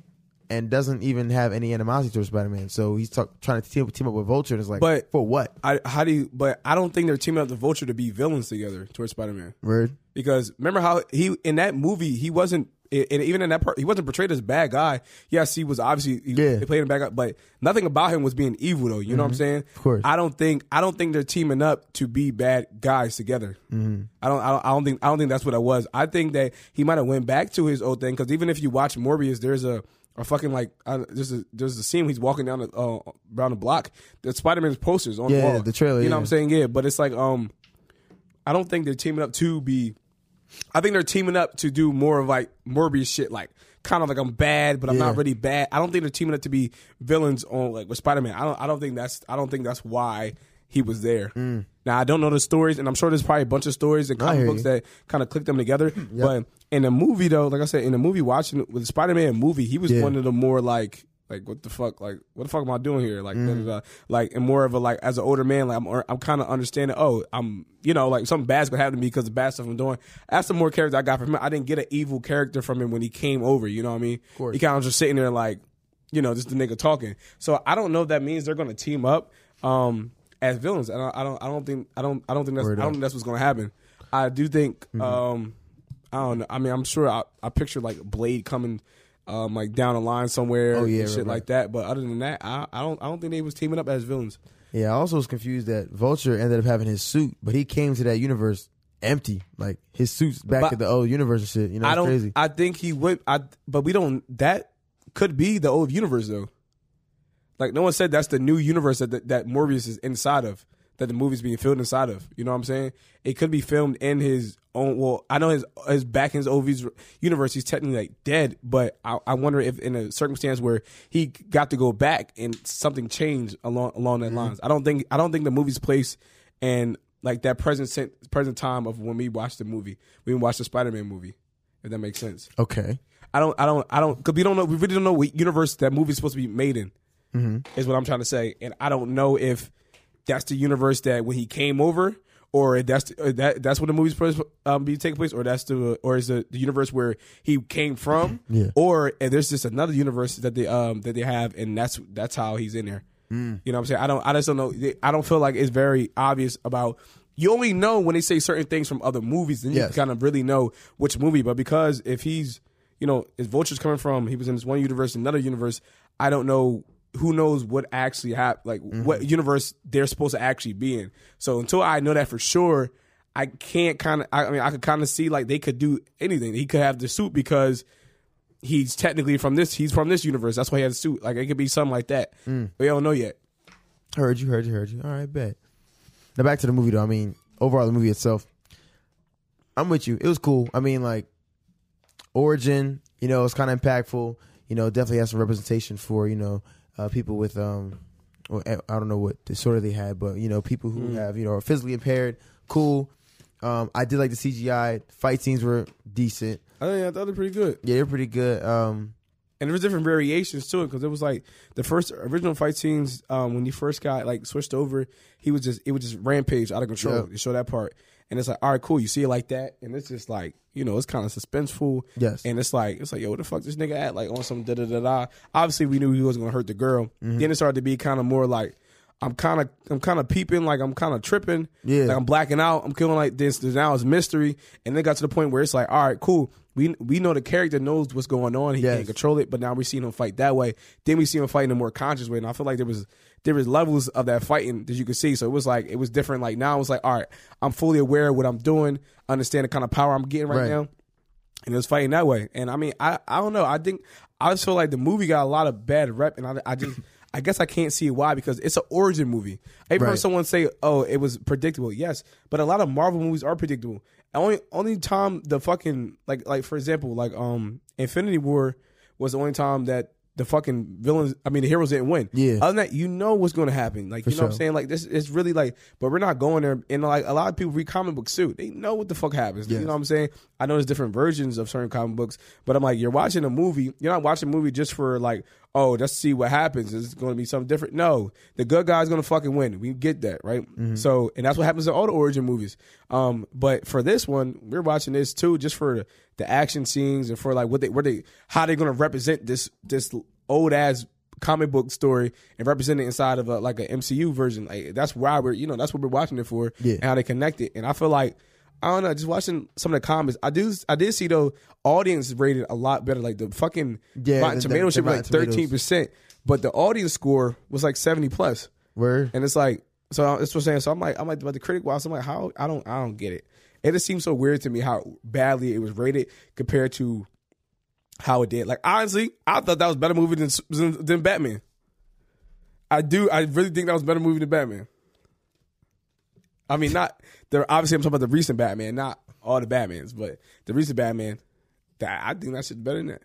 and doesn't even have any animosity towards Spider Man. So he's talk, trying to team, team up with Vulture and it's like,
But-
for what?
I how do you? But I don't think they're teaming up the Vulture to be villains together towards Spider Man.
Word.
Because remember how he in that movie he wasn't and even in that part he wasn't portrayed as a bad guy. Yes, he was obviously he,
Yeah.
he played a bad guy, but nothing about him was being evil though. You know what I'm saying?
Of course.
I don't think I don't think they're teaming up to be bad guys together. Mm-hmm. I don't I don't I don't think I don't think that's what it was. I think that he might have went back to his old thing because even if you watch Morbius, there's a a fucking like uh, there's a there's a scene where he's walking down the uh, around the block. The Spider Man's posters on
Yeah,
the wall.
the trailer,
You know
yeah.
what I'm saying? Yeah, but it's like um, I don't think they're teaming up to be. I think they're teaming up to do more of like Morbius shit, like kind of like I'm bad, but I'm
Yeah.
not really bad. I don't think they're teaming up to be villains on like with Spider Man. I don't. I don't think that's. I don't think that's why he was there. Now I don't know the stories, and I'm sure there's probably a bunch of stories and
Mm.
Comic books
you.
that kind of click them together. <laughs> But in the movie, though, like I said, in the movie watching with the Spider Man movie, he was
Yeah.
one of the more like. Like what the fuck? Like what the fuck am I doing here? Like,
Mm.
da, da, da. like, and more of a like as an older man, like I'm, I'm kind of understanding. Oh, I'm, you know, like something bad's gonna happen to me because the bad stuff I'm doing. That's the more character I got from him. I didn't get an evil character from him when he came over. You know what I mean? He kind of just sitting there like, you know, just the nigga talking. So I don't know if that means they're gonna team up um, as villains. I don't, I don't, I don't think, I don't, I don't think that's,
Word
I don't think that's what's gonna happen. I do think,
Mm-hmm.
um, I don't know. I mean, I'm sure I, I picture like Blade coming. Um, like down the line somewhere,
Oh, yeah,
and shit
right.
like that. But other than that, I, I don't, I don't think they was teaming up as villains.
Yeah, I also was confused that Vulture ended up having his suit, but he came to that universe empty. Like his suit's back
But-
at the old universe and shit. You know,
I don't.
crazy.
I think he would. I but we don't. That could be the old universe though. Like no one said that's the new universe that that, that Morbius is inside of. That the movie's being filmed inside of. You know what I'm saying? It could be filmed in his own. Well, I know his his back in his OV's universe. He's technically like dead, but I, I wonder if in a circumstance where he got to go back and something changed along along that mm-hmm. lines. I don't think I don't think the movie's place and like that present sen- present time of when we watched the movie. We watched the Spider Man movie. If that makes sense.
okay.
I don't, I don't, I don't, because we don't know, we really don't know what universe that movie's supposed to be made in. Mm-hmm. Is what I'm trying to say, and I don't know if that's the universe that when he came over, or that's or that that's when the movie's supposed to um, be taking place, or that's the or is the, the universe where he came from,
Yeah.
or there's just another universe that they um that they have, and that's that's how he's in there. You know what I'm saying? I don't, I just don't know. I don't feel like it's very obvious about. You only know when they say certain things from other movies, then you kind of really know which movie. But because if he's, you know, if Vulture's coming from, he was in this one universe, another universe. I don't know who knows what actually happened, like what mm-hmm. universe they're supposed to actually be in. So until I know that for sure, I can't kind of. I, I mean, I could kind of see like they could do anything. He could have the suit because he's technically from this. He's from this universe. That's why he has a suit. Like it could be something like that. Mm. We don't know yet.
Heard you, heard you, heard you. All right, bet. Now back to the movie though. I mean, overall the movie itself, I'm with you. It was cool. I mean, like origin, you know, it's kind of impactful. You know, definitely has some representation for you know uh, people with um, well, I I don't know what disorder they had, but you know, people who have you know are physically impaired. Cool. Um, I did like the CGI fight scenes were decent.
I think I thought they're pretty good.
Yeah, they're pretty good. Um,
and there was different variations to it because it was like the first original fight scenes um, when he first got like switched over, he was just it was just rampage out of control.
Yeah.
They show that part, and it's like all right, cool. You see it like that, and it's just like you know it's kind of suspenseful.
Yes.
and it's like it's like yo, what the fuck this nigga at like on some da da da da. Obviously, we knew he wasn't gonna hurt the girl.
Mm-hmm.
Then it started to be kind of more like. I'm kind of I'm kind of peeping, like I'm kind of tripping,
Yeah.
like I'm blacking out. I'm feeling like this. now it's mystery, and then got to the point where it's like, all right, cool. We we know the character knows what's going on. He
Yes.
can't control it, but now we're seeing him fight that way. Then we see him fight in a more conscious way, and I feel like there was there was levels of that fighting that you could see. So it was like it was different. Like now I was like, all right, I'm fully aware of what I'm doing, understand the kind of power I'm getting right,
Right.
now and it was fighting that way. And I mean, I I don't know. I think I just feel like the movie got a lot of bad rep, and I I just <laughs> I guess I can't see why because it's an origin movie. I even heard
Right.
someone say, "Oh, it was predictable." Yes, but a lot of Marvel movies are predictable. Only only time the fucking like like for example like um Infinity War was the only time that the fucking villains I mean the heroes didn't win.
Yeah.
Other than that, you know what's going to happen. Like you know what I'm saying? Like this it's really like but we're not going there and like a lot of people read comic books too. They know what the fuck happens. You know what I'm saying? I know there's different versions of certain comic books, but I'm like you're watching a movie, you're not watching a movie just for like oh, let's see what happens. It's going to be something different. No, the good guy's going to fucking win. We get that, right?
Mm-hmm.
So, and that's what happens in all the origin movies. Um, but for this one, we're watching this too, just for the, the action scenes and for like what they, what they, how they're going to represent this, this old ass comic book story and represent it inside of a, like an MCU version. Like that's why we're, you know, that's what we're watching it for
Yeah.
and how they connect it. And I feel like, I don't know, just watching some of the comments. I do, I did see though, audience rated a lot better. Like the fucking
Yeah,
Rotten
the- the-
Tomato
the
shit like thirteen percent, but the audience score was like seventy plus,
Word.
and it's like so. That's what I'm saying. So I'm like, I'm like, but the critic wise, I'm like, how I don't, I don't get it. It just seems so weird to me how badly it was rated compared to how it did. Like honestly, I thought that was a better movie than than, than Batman. I do. I really think that was a better movie than Batman. I mean, not obviously I'm talking about the recent Batman, not all the Batmans, but the recent Batman. That I think that shit's better than that.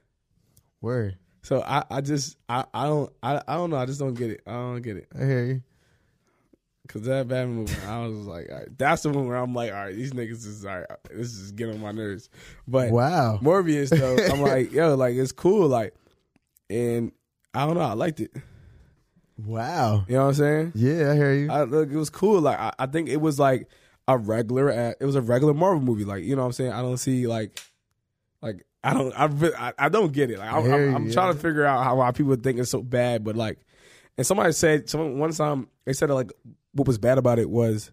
Word.
So I, I just I, I don't I, I don't know I just don't get it I don't get it
I hear you.
because that Batman movie I was like all right, that's the one where I'm like all right these niggas is all right this is getting on my nerves but
Wow.
Morbius though I'm <laughs> like yo like it's cool like and I don't know I liked it
Wow.
you know what I'm saying
Yeah, I hear you.
I look it was cool like I, I think it was like a regular uh, it was a regular Marvel movie like you know what I'm saying? I don't see like like I don't I I, don't get it. Like I, am I'm
yeah.
trying to figure out how why people think it's so bad but like and somebody said someone one time they said like what was bad about it was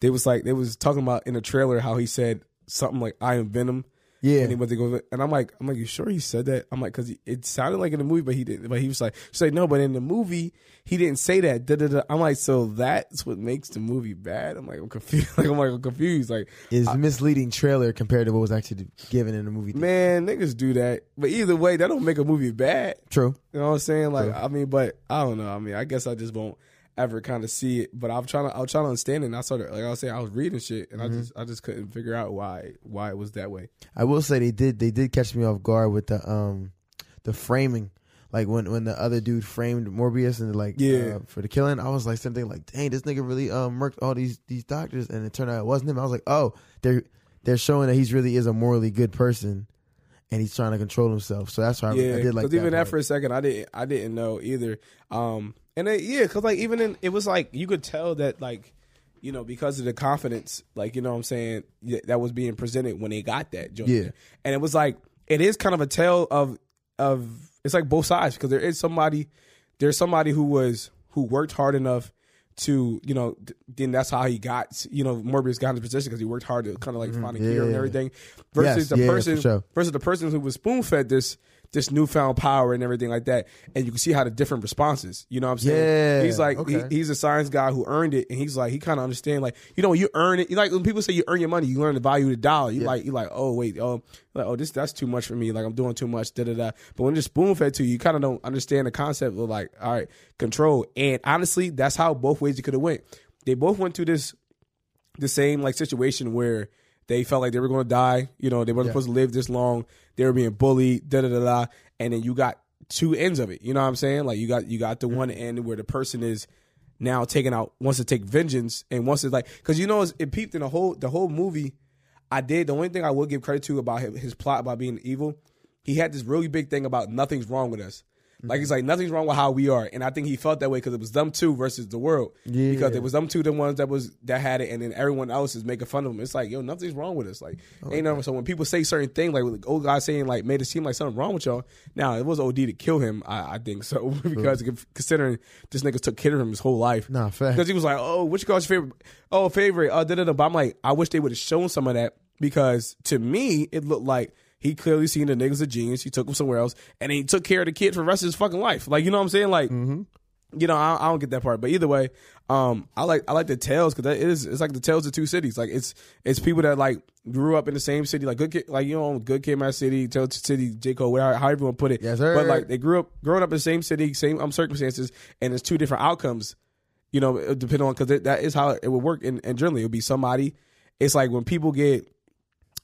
they was like they was talking about in the trailer how he said something like I am Venom
yeah.
and he went to go and I'm like I'm like you sure he said that? I'm like because it sounded like in the movie but he didn't but he was like she's like no but in the movie he didn't say that. Da, da, da. I'm like so that's what makes the movie bad? I'm like I'm confused. <laughs> Like I'm like I'm confused. Like
is misleading trailer compared to what was actually given in the movie.
man niggas do that. But either way that don't make a movie bad.
True.
you know what I'm saying? Like I mean but I don't know. I mean I guess I just won't ever kind of see it but I'm trying to I'm trying to understand it and I started like I was saying I was reading shit and I just I just couldn't figure out why why it was that way
I will say they did they did catch me off guard with the um the framing. Like when when the other dude framed Morbius and like
Yeah.
uh, for the killing, I was like something like, dang, this nigga really um murked all these these doctors, and it turned out it wasn't him. I was like, oh, they're they're showing that he's really is a morally good person, and he's trying to control himself. So that's why
Yeah,
I did like that.
even that
part.
for a second, I didn't, I didn't know either. Um, and then, yeah, because like even in, it was like you could tell that like, you know, because of the confidence, like you know, what I'm saying that was being presented when they got that joint.
Yeah.
and it was like it is kind of a tale of of it's like both sides because there is somebody, there's somebody who was who worked hard enough to you know then that's how he got you know Morbius got in his position because he worked hard to kind of like find a cure and
Mm-hmm.
everything versus
Yes,
the
yeah,
person
sure.
versus the person who was spoon fed this this newfound power and everything like that, and you can see how the different responses. You know what I'm saying?
Yeah,
he's like
okay.
he, he's a science guy who earned it, and he's like he kind of understand like you know when you earn it. You like when people say you earn your money, you learn the value of the dollar. You like you like oh wait oh like oh this that's too much for me. Like I'm doing too much. Da da da. But when it's spoon fed to you, you kind of don't understand the concept of like all right control. And honestly, that's how both ways it could have went. They both went through this the same like situation where they felt like they were going to die. You know, they weren't supposed to live this long. They were being bullied. Da da da da. And then you got two ends of it. You know what I'm saying? Like you got you got the mm-hmm. one end where the person is now taking out wants to take vengeance and wants to like because you know it's, it peeped in the whole the whole movie. I did the only thing I will give credit to about his, his plot about being evil. He had this really big thing about nothing's wrong with us. Like he's like nothing's wrong with how we are, and I think he felt that way because it was them two versus the world.
Yeah.
Because it was them two the ones that was that had it, and then everyone else is making fun of him. It's like yo, nothing's wrong with us. Like ain't nothing. So when people say certain things, like the old guy saying like made it seem like something wrong with y'all. Now it was OD to kill him. I, I think so <laughs> because considering this nigga took care of him his whole life.
Nah, fact.
Because he was like, oh, which girl's your favorite? Oh, favorite. Uh, da, da, da. But I'm like, I wish they would have shown some of that because to me, it looked like he clearly seen the niggas a genius. He took him somewhere else and he took care of the kid for the rest of his fucking life. Like, you know what I'm saying? Like, you know, I, I don't get that part. But either way, um, I like I like the tales because it is it's like the tales of two cities. Like it's it's people that like grew up in the same city, like good kid, like you know, good kid, my city, Tale City, J Cole, whatever, however you want to put it.
Yes, sir.
But like they grew up growing up in the same city, same um, circumstances, and it's two different outcomes. You know, depending on because that is how it would work. And, and generally, it would be somebody. It's like when people get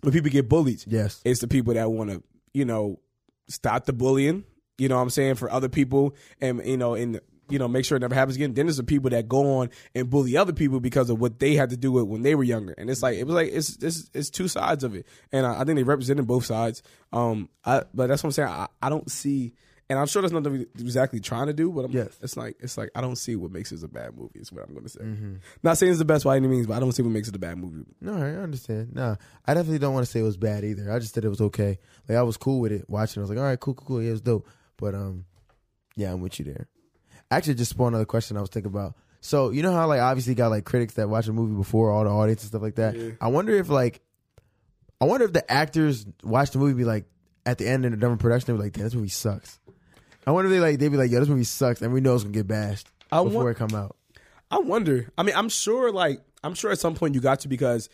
when people get bullied.
Yes.
it's the people that want to you know stop the bullying. You know what I'm saying for other people, and you know, and you know, make sure it never happens again. Then there's the people that go on and bully other people because of what they had to do with when they were younger. And it's like it was like it's it's, it's two sides of it, and I, I think they represented both sides. Um, I, but that's what I'm saying. I, I don't see, and I'm sure that's not exactly trying to do, but I'm,
Yes.
it's like it's like I don't see what makes it a bad movie. Is what I'm going to say.
Mm-hmm.
Not saying it's the best by any means, but I don't see what makes it a bad movie.
No, I understand. No, I definitely don't want to say it was bad either. I just said it was okay. Like I was cool with it watching. I was like, all right, cool, cool, cool. Yeah, it was dope. But um, yeah, I'm with you there. Actually, just spawned another question I was thinking about. So you know how like obviously you got like critics that watch a movie before all the audience and stuff like that.
Yeah.
I wonder if like, I wonder if the actors watch the movie be like at the end in the done production they be like, damn, this movie sucks. I wonder if they like they be like, yo, this movie sucks, and we know it's gonna get bashed
I
before
want-
it come out.
I wonder. I mean, I'm sure. Like, I'm sure at some point you got to because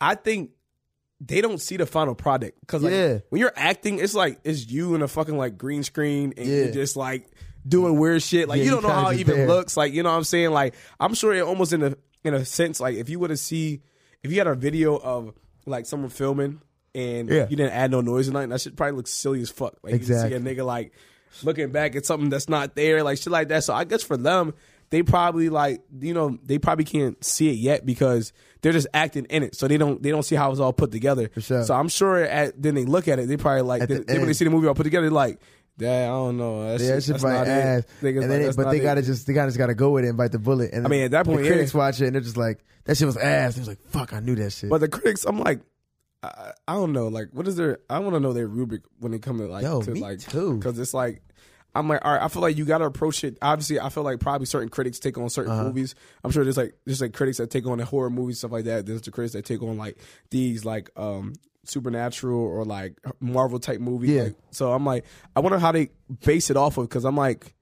I think they don't see the final product. Because like,
Yeah.
when you're acting, it's like it's you in a fucking like green screen, and
Yeah.
you're just like doing weird shit. Like
Yeah,
you
you
don't know how it even
there.
looks. Like you know what I'm saying. Like I'm sure it almost in a in a sense like if you were to see if you had a video of like someone filming and you didn't add no noise or nothing, that shit probably looks silly as fuck. Like you
Exactly.
see a nigga like looking back at something that's not there, like shit like that. So I guess for them, they probably like you know they probably can't see it yet because they're just acting in it, so they don't they don't see how it's all put together.
sure.
So I'm sure at then they look at it, they probably like they,
the
then when they see the movie all put together, they're like, "That I don't know, that
Yeah,
that's
probably ass.
it." Niggas
And
like,
they, but they
it."
gotta just they gotta just gotta go with it and bite the bullet. And
I mean, at that point,
the
yeah.
critics watch it and they're just like, that shit was ass. Was like, fuck, I knew that shit.
But the critics, I'm like, I, I don't know. Like, what is their? I want to know their rubric when it comes to like
Yo,
to
me
like
too.
because it's like. I'm like, all right. I feel like you got to approach it. Obviously, I feel like probably certain critics take on certain
Uh-huh.
movies. I'm sure there's like there's like critics that take on the horror movies stuff like that. There's the critics that take on like these like um supernatural or like Marvel type movies.
Yeah.
Like, so I'm like, I wonder how they base it off of because I'm like,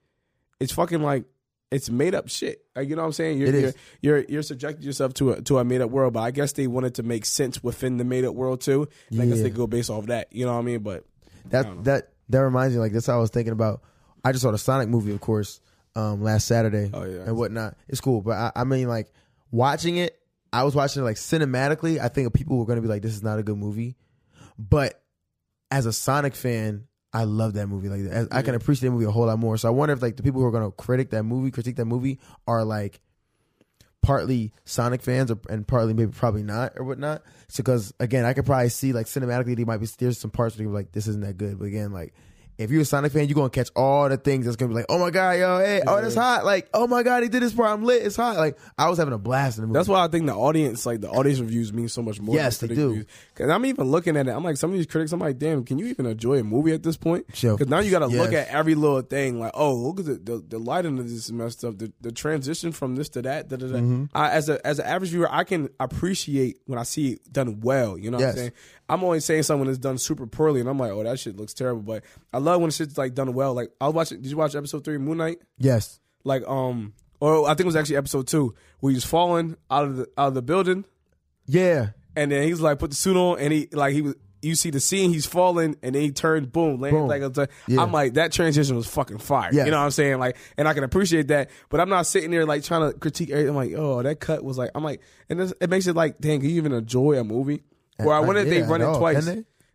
it's fucking like it's made up shit. Like you know what I'm saying? You're,
It
you're, you're you're subjecting yourself to a to a made up world, but I guess they wanted to make sense within the made up world too. And I guess they go based off that. You know what I mean? But
that that that reminds me, like that's how I was thinking about. I just saw the Sonic movie, of course, um, last Saturday
Oh, yeah.
and whatnot. It's cool, but I, I mean, like watching it, I was watching it like cinematically. I think people were going to be like, "This is not a good movie," but as a Sonic fan, I love that movie. Like, as- I can appreciate the movie a whole lot more. So I wonder if like the people who are going to critic that movie, critique that movie, are like partly Sonic fans or, and partly maybe probably not or whatnot. So because again, I could probably see like cinematically, they might be there's some parts where you're like, this isn't that good. But again, like if you're a Sonic fan, you're gonna catch all the things that's gonna be like, oh my god, yo, hey, oh that's hot. Like, oh my god, he did this part. I'm lit. It's hot. Like I was having a blast in the movie.
that's why I think the audience, like the audience reviews, mean so much more.
Yes,
than
they do.
reviews. Cause I'm even looking at it. I'm like, some of these critics, I'm like, damn, can you even enjoy a movie at this point?
Sure.
Because now you got to look at every little thing. Like, oh, look at the the, the lighting of this is messed up. The, the transition from this to that. Da, da, da.
Mm-hmm.
I, as a as an average viewer, I can appreciate when I see it done well. You know what I'm saying? I'm always saying someone is done super poorly, and I'm like, oh, that shit looks terrible. But I love when shit's like done well. Like I was watching. Did you watch episode three, Moon Knight?
yes,
Like um, or I think it was actually episode two where he's falling out of the out of the building,
yeah,
and then he's like put the suit on, and he like he was. You see the scene, he's falling, and then he turned, boom, lands
Boom.
like a,
Yeah.
I'm like that transition was fucking fire.
Yes.
You know what I'm saying? Like, and I can appreciate that, but I'm not sitting there like trying to critique. everything. I'm like, oh, that cut was like, I'm like, and this, it makes it like, dang, can you even enjoy a movie? Or I wonder if they run it twice.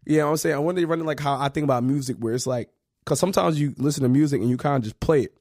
Yeah, I'm saying I wonder if they run it like how I think about music, where it's like, because sometimes you listen to music and you kind of just play it.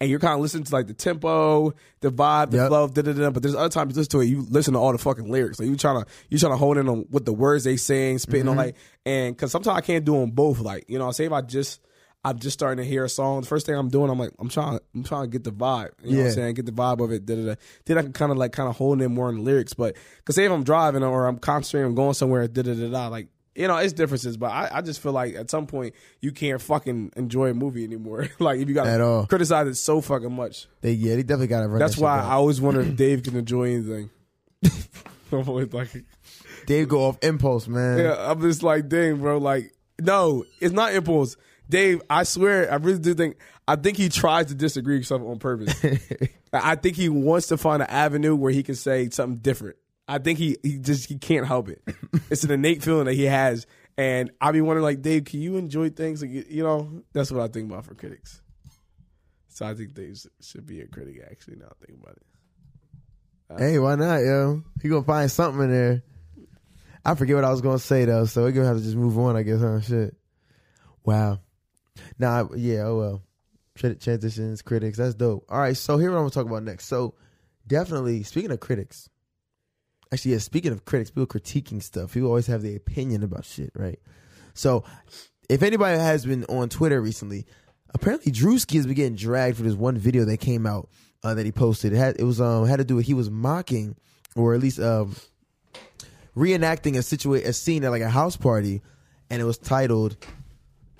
And you're kind of listening to like the tempo, the vibe, the
Yep.
flow, da da da. But there's other times you listen to it, you listen to all the fucking lyrics. Like you trying to you trying to hold in on what the words they saying, spitting
Mm-hmm.
on like. And because sometimes I can't do them both. Like you know, I say if I just I'm just starting to hear a song. The first thing I'm doing, I'm like, I'm trying, I'm trying to get the vibe. You know what I'm saying? Get the vibe of it. Da, da, da. Then I can kind of like kind of hone in more on the lyrics. But because say if I'm driving or I'm concentrating, I'm going somewhere, da da da da, like you know, it's differences. But I, I just feel like at some point you can't fucking enjoy a movie anymore. <laughs> like if you got
At all.
criticize it so fucking much.
They yeah, they definitely gotta run.
That's
that
why. I always wonder if <clears throat> Dave can enjoy anything. <laughs> I'm always like,
Dave go off impulse, man.
yeah, I'm just like, dang, bro. Like, no, it's not impulse. Dave, I swear, I really do think. I think he tries to disagree with something on purpose. <laughs> I think he wants to find an avenue where he can say something different. I think he he just he can't help it. <laughs> it's an innate feeling that he has, and I be wondering, like, Dave, can you enjoy things? Like, you- you know, that's what I think about for critics. So I think Dave should be a critic. Actually, now I think about it.
Uh, hey, why not, yo? He gonna find something in there. I forget what I was gonna say though, so we're gonna have to just move on, I guess, huh? Shit. Wow. Nah, yeah, oh well. Transitions, critics, that's dope. All right, so here what I'm gonna talk about next. So definitely, speaking of critics, actually, yeah, speaking of critics, people critiquing stuff, people always have their opinion about shit, right? So if anybody has been on Twitter recently, apparently Drewski has been getting dragged for this one video that came out uh, that he posted. It had it was um had to do with he was mocking or at least um reenacting a situa- a scene at like a house party, and it was titled.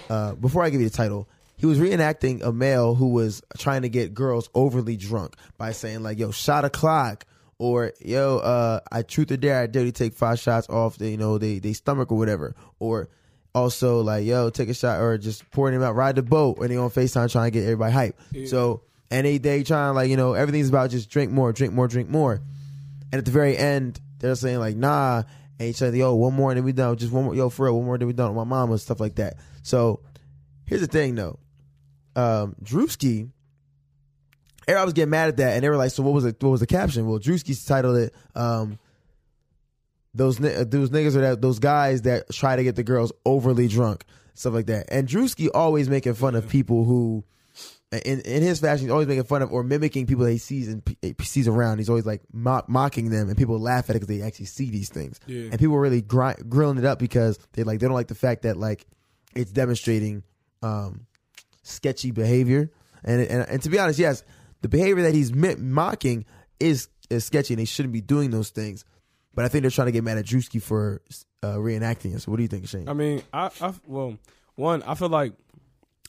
Uh, before I give you the title, he was reenacting a male who was trying to get girls overly drunk by saying like, "Yo, shot o'clock." Or yo, uh, I truth or dare, I dare you take five shots off the, you know, they they stomach or whatever. Or also like, yo, take a shot or just pouring him out, ride the boat, and they on Facetime trying to get everybody hype. So and they they trying like, you know, everything's about just drink more, drink more, drink more. And at the very end, they're saying like, nah. And he said, yo, one more and then we done. Just one more, yo, for real, one more and then we done. My mama, and stuff like that. So here's the thing though. Um, Drewski, everybody was getting mad at that, and they were like, so what was? What was the caption? Well, Drewski titled it, um, those those niggas are that those guys that try to get the girls overly drunk, stuff like that. And Drewski always making fun of people who, in in his fashion, he's always making fun of or mimicking people that he sees and sees around. He's always like mock, mocking them, and people laugh at it because they actually see these things.
Yeah.
And people are really gri- grilling it up because they like they don't like the fact that like it's demonstrating um, sketchy behavior. And, and and to be honest, yes, the behavior that he's mi- mocking is is sketchy, and they shouldn't be doing those things. But I think they're trying to get mad at Drewski for uh, reenacting it. So what do you think, Shane?
I mean, I, I well, one, I feel like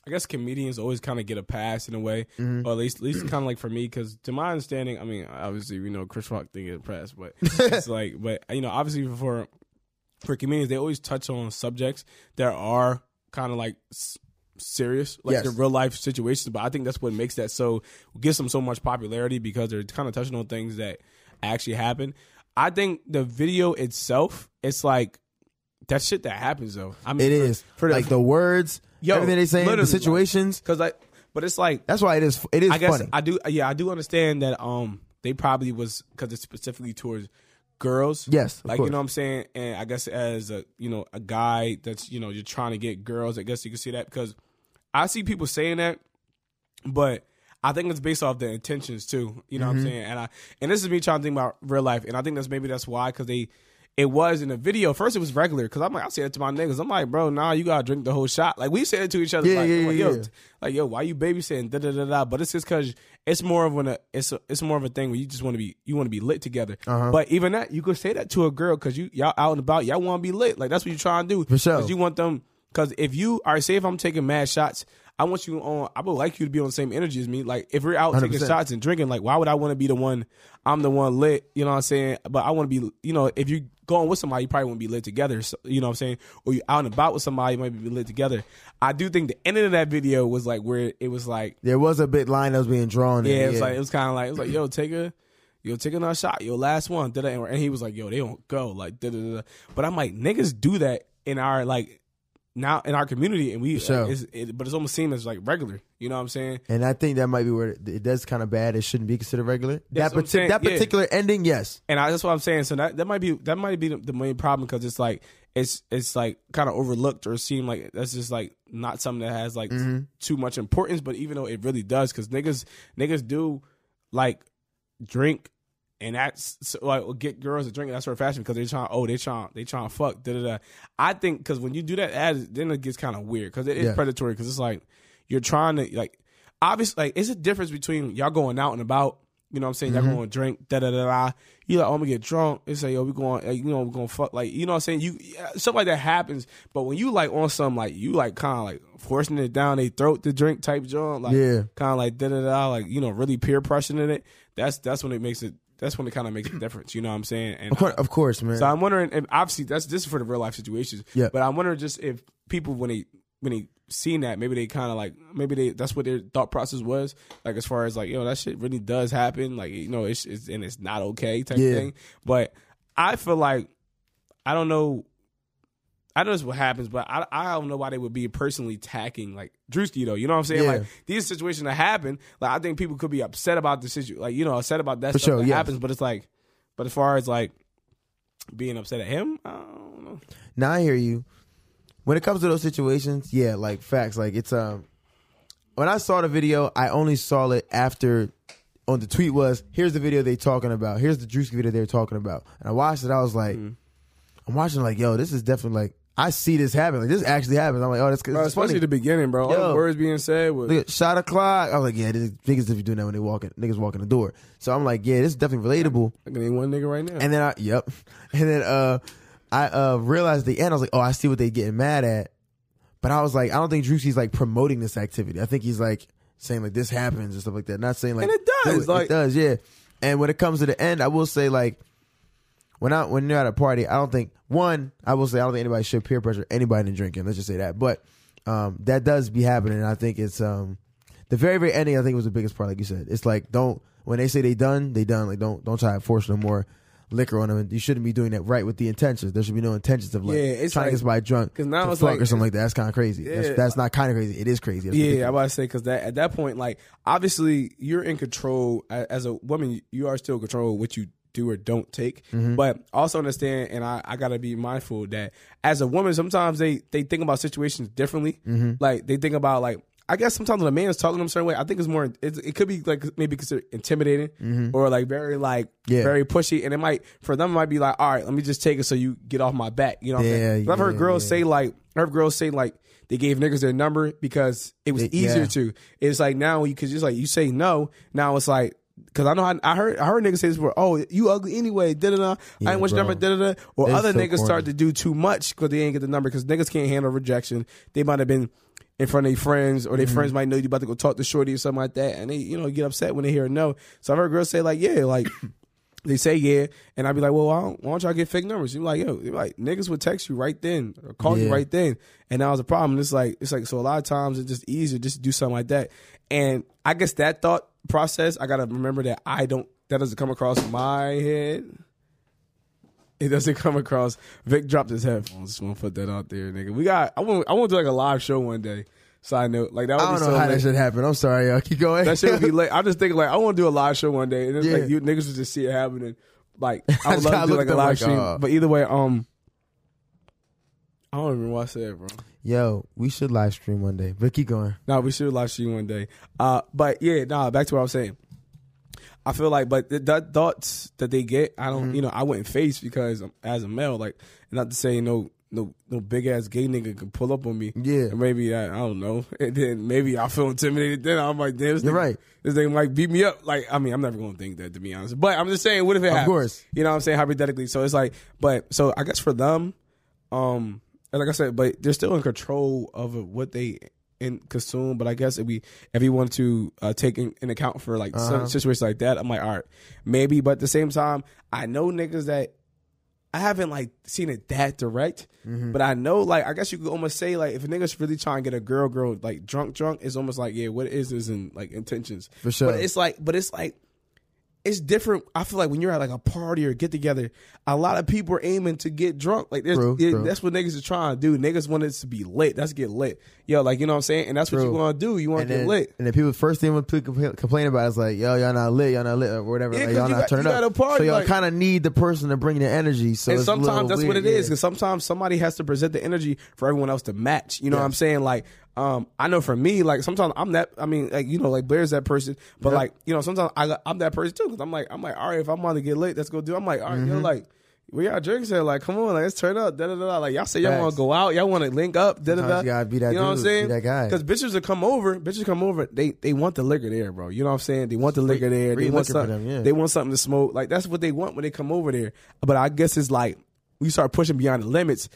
I guess comedians always kind of get a pass in a way, mm-hmm. or at least, at least kind of like for me, because to my understanding, I mean, obviously we know Chris Rock didn't get a pass, but <laughs> it's like, but you know, obviously for for comedians, they always touch on subjects that are kind of like serious, like
Yes.
the real life situations. But I think that's what makes that so gives them so much popularity because they're kind of touching on things that actually happen. I think the video itself, it's like that shit that happens though. I mean,
it
for-
is
for the,
like the words,
Yo,
everything they saying, the situations.
because like, but it's like
That's why it is. It is
I guess
funny.
I do. Yeah, I do understand that. Um, they probably was because it's specifically towards girls.
Yes,
like
course.
you know what I'm saying. And I guess as a you know a guy that's you know you're trying to get girls. I guess you can see that because I see people saying that, but. I think it's based off the intentions too. You know
Mm-hmm.
what I'm saying? And I and this is me trying to think about real life. And I think that's maybe that's why because they it was in the video. First, it was regular because I'm like I say it to my niggas. I'm like, bro, nah, you gotta drink the whole shot. Like we said it to each other.
Yeah,
like,
yeah,
like, yo,
yeah.
like yo, why you babysitting? Da da da da. But it's just because it's more of an it's a, it's more of a thing where you just want to be you want to be lit together.
Uh-huh.
But even that, you could say that to a girl because you y'all out and about, y'all want to be lit. Like that's what you trying to do.
For sure.
Because you want them. Because if you are say if I'm taking mad shots. I want you on. I would like you to be on the same energy as me. Like if we're out taking
100%.
shots and drinking, like why would I want to be the one? I'm the one lit. You know what I'm saying? But I want to be. You know, if you going with somebody, you probably to be lit together. So, you know what I'm saying? Or you out and about with somebody, you might be lit together. I do think the ending of that video was like where it was like
there was a bit line that was being drawn.
yeah,
in,
it was like it was kind of like it was like yo, take a, yo, take another shot, yo, last one, and he was like, yo, they don't go like da da da. But I'm like, niggas do that in our like now in our community, and we,
sure.
it's, it, but it's almost seen as like regular. You know what I'm saying?
And I think that might be where it, it does kind of bad. It shouldn't be considered regular.
That's
that parti-
saying,
that
yeah.
particular ending, yes.
And I, that's what I'm saying. So that that might be that might be the, the main problem because it's like it's it's like kind of overlooked or seem like that's just like not something that has like mm-hmm. too much importance. But even though it really does, because niggas niggas do like drink and that's so, like get girls to drink. That's for fashion because they're trying. Oh, they trying. They trying to fuck. Da da da. I think because when you do that, as then it gets kind of weird because it is
Yeah.
predatory. Because it's like you're trying to like obviously like it's a difference between y'all going out and about. You know what I'm saying?
Mm-hmm.
Y'all going to drink, da da da da. You like, oh, I'm gonna get drunk. It's like, yo, we going, uh, you know, we going to fuck. Like, you know what I'm saying? You yeah, stuff like that happens. But when you like on some like you like kind of like forcing it down their throat to drink type joint, like
Yeah.
kind of like da da da, like you know, really peer pressuring it. That's that's when it makes it. That's when it kind of makes a difference. You know what I'm saying? And
Of course, of course, man.
so I'm wondering, if, obviously, that's this is for the real life situations.
Yeah.
But I'm wondering just if people when they when they seen that, maybe they kind of like maybe they that's what their thought process was. Like as far as like, yo, that shit really does happen. Like you know, it's, it's and it's not okay type
Yeah.
thing. But I feel like I don't know. I know this is what happens, but I I don't know why they would be personally attacking like Drewski though. You know what I'm saying?
Yeah.
Like these situations that happen, like I think people could be upset about the situation, like you know, upset about that
For
stuff
sure,
that
yes.
happens. But it's like, but as far as like being upset at him, I don't know.
Now I hear you. When it comes to those situations, yeah, like facts. Like it's um, when I saw the video, I only saw it after. On the tweet was here's the video they talking about. Here's the Drewski video they're talking about. And I watched it. I was like,
Mm-hmm.
I'm watching like, yo, this is definitely like I see this happen. Like this actually happens. I'm like, oh, that's
Bro, especially
funny.
the beginning, bro. All
Yo.
the words being said was
Look at shot o'clock. I was like, yeah, this niggas if you doing that when they walk in, niggas walk in the door. So I'm like, yeah, this is definitely relatable.
I can one nigga right now.
And then I, yep. <laughs> And then uh, I uh realized at the end, I was like, oh, I see what they getting mad at. But I was like, I don't think Drewski's like promoting this activity. I think he's like saying like this happens and stuff like that. Not saying like
And it
do
does, like-
it does, yeah. And when it comes to the end, I will say like when I when you're at a party, I don't think one, I will say I don't think anybody should peer pressure anybody into drinking. Let's just say that. But um that does be happening. And I think it's um the very very ending. I think was the biggest part. Like you said, it's like don't when they say they done, they done. Like don't don't try to force no more liquor on them. You shouldn't be doing that right with the intentions. There should be no intentions of like
Yeah, it's
trying
like-
to get somebody drunk
'cause now it's like-
or something like that. That's kind of crazy.
Yeah.
That's, that's not kind of crazy. It is crazy. That's
yeah,
ridiculous.
I about to say because that at that point, like obviously you're in control as a woman. You are still in control of what you do or don't take,
Mm-hmm.
but also understand, and I, I gotta be mindful that as a woman, sometimes they they think about situations differently.
Mm-hmm.
Like they think about like. I guess sometimes when a man is talking to them a certain way, I think it's more. It, it could be like maybe considered intimidating or like very like
Mm-hmm. Yeah.
very pushy, and it might for them it might be like, all right, let me just take it so you get off my back. You know, what I'm
Yeah,
saying? I've heard girls
yeah.
say like, I've heard girls say like they gave niggas their number because it was easier
yeah.
to. It's like now you because just like you say no, now it's like because I know I, I heard I heard niggas say this before. Oh, you ugly anyway. Da da da. I ain't want your number. Da da da. Or other
so
niggas
corny.
start to do too much because they ain't get the number because niggas can't handle rejection. They might have been in front of their friends or their
Mm-hmm.
friends might know you about to go talk to shorty or something like that, and they you know get upset when they hear a no. So I've heard girls say like yeah like. <coughs> They say yeah, and I'd be like, "Well, why don't, why don't y'all get fake numbers?" You're like, "Yo, you're like niggas would text you right then or call you right then," and that was a problem. It's like it's like so a lot of times it's just easier just to do something like that. And I guess that thought process, I gotta remember that I don't that doesn't come across my head. It doesn't <laughs> come across. Vic dropped his headphones. Just want to put that out there, nigga. We got. I want. I want to do like a live show one day. Side note, like that would
I don't
be
know
so
how
lit.
that should happen. I'm sorry, y'all. <laughs> Keep going.
That shit would be lit. I'm just thinking like I want to do a live show one day, and it's
Yeah.
like you niggas would just see it happening. Like
I <laughs>
I would
just
love
kinda
to do
looked
like a live
like,
stream.
uh,
but either way, um, I don't remember what I said, bro.
Yo, we should live stream one day. But keep going.
No, we should live stream one day. Uh, but yeah, nah. Back to what I was saying. I feel like, but the, the thoughts that they get, I
Mm-hmm.
don't, you know, I wouldn't face because um, as a male, like, not to say no, no, no big ass gay nigga can pull up on me.
Yeah.
And maybe I, I don't know, <laughs> and then maybe I feel intimidated. Then I'm like, damn, this nigga-
right.
This thing might beat me up. Like, I mean, I'm never gonna think that to be honest. But I'm just saying, what if it
Of
happens?
course.
You know what I'm saying? Hypothetically. So it's like, but so I guess for them, um, like I said, but they're still in control of what they in consume. But I guess if we if we want to uh, take in, in account for like
Uh-huh.
some situations like that, I'm like, all right, maybe. But at the same time, I know niggas that I haven't like seen it that direct,
Mm-hmm.
but I know like I guess you could almost say like if a nigga's really trying to get a girl, girl like drunk, drunk, it's almost like yeah, what is it is is in like intentions
For sure.
But it's like, but it's like it's different. I feel like when you're at like a party or get together, a lot of people are aiming to get drunk. Like there's,
True,
it-
true.
that's what niggas are trying to do. Niggas want it to be lit. That's get lit. Yo, like you know what I'm saying, and that's what you want to do. You want to get
then,
lit.
and then people first thing when people complain about it is like, yo, y'all not lit, y'all not lit, or whatever.
Yeah,
like, y'all
you
not
got-
turning up.
party,
so y'all
like-
kind of need the person to bring the energy. So
and
it's a little
sometimes that's what
weird,
it is
yeah.
because sometimes somebody has to present the energy for everyone else to match. You know what I'm saying? Like Um, I know for me, like sometimes I'm that. I mean, like you know, like Blair's that person, but
Yep.
like you know, sometimes I I'm that person too. Cause I'm like I'm like, all right, if I'm on to get late, let's go do. I'm like, all right,
Mm-hmm.
yo, like we got drinks here. Like, come on, like let's turn up. Da da da. Like y'all say y'all want to go out, y'all want to link up. Da da da.
You gotta be that
You know what I'm saying?
be that guy.
Because bitches that come over, bitches come over. They they want the liquor there, bro. You know what I'm saying? They want the liquor there. They want something.
them, yeah.
They want something to smoke. Like that's what they want when they come over there. But I guess it's like we start pushing beyond the limits.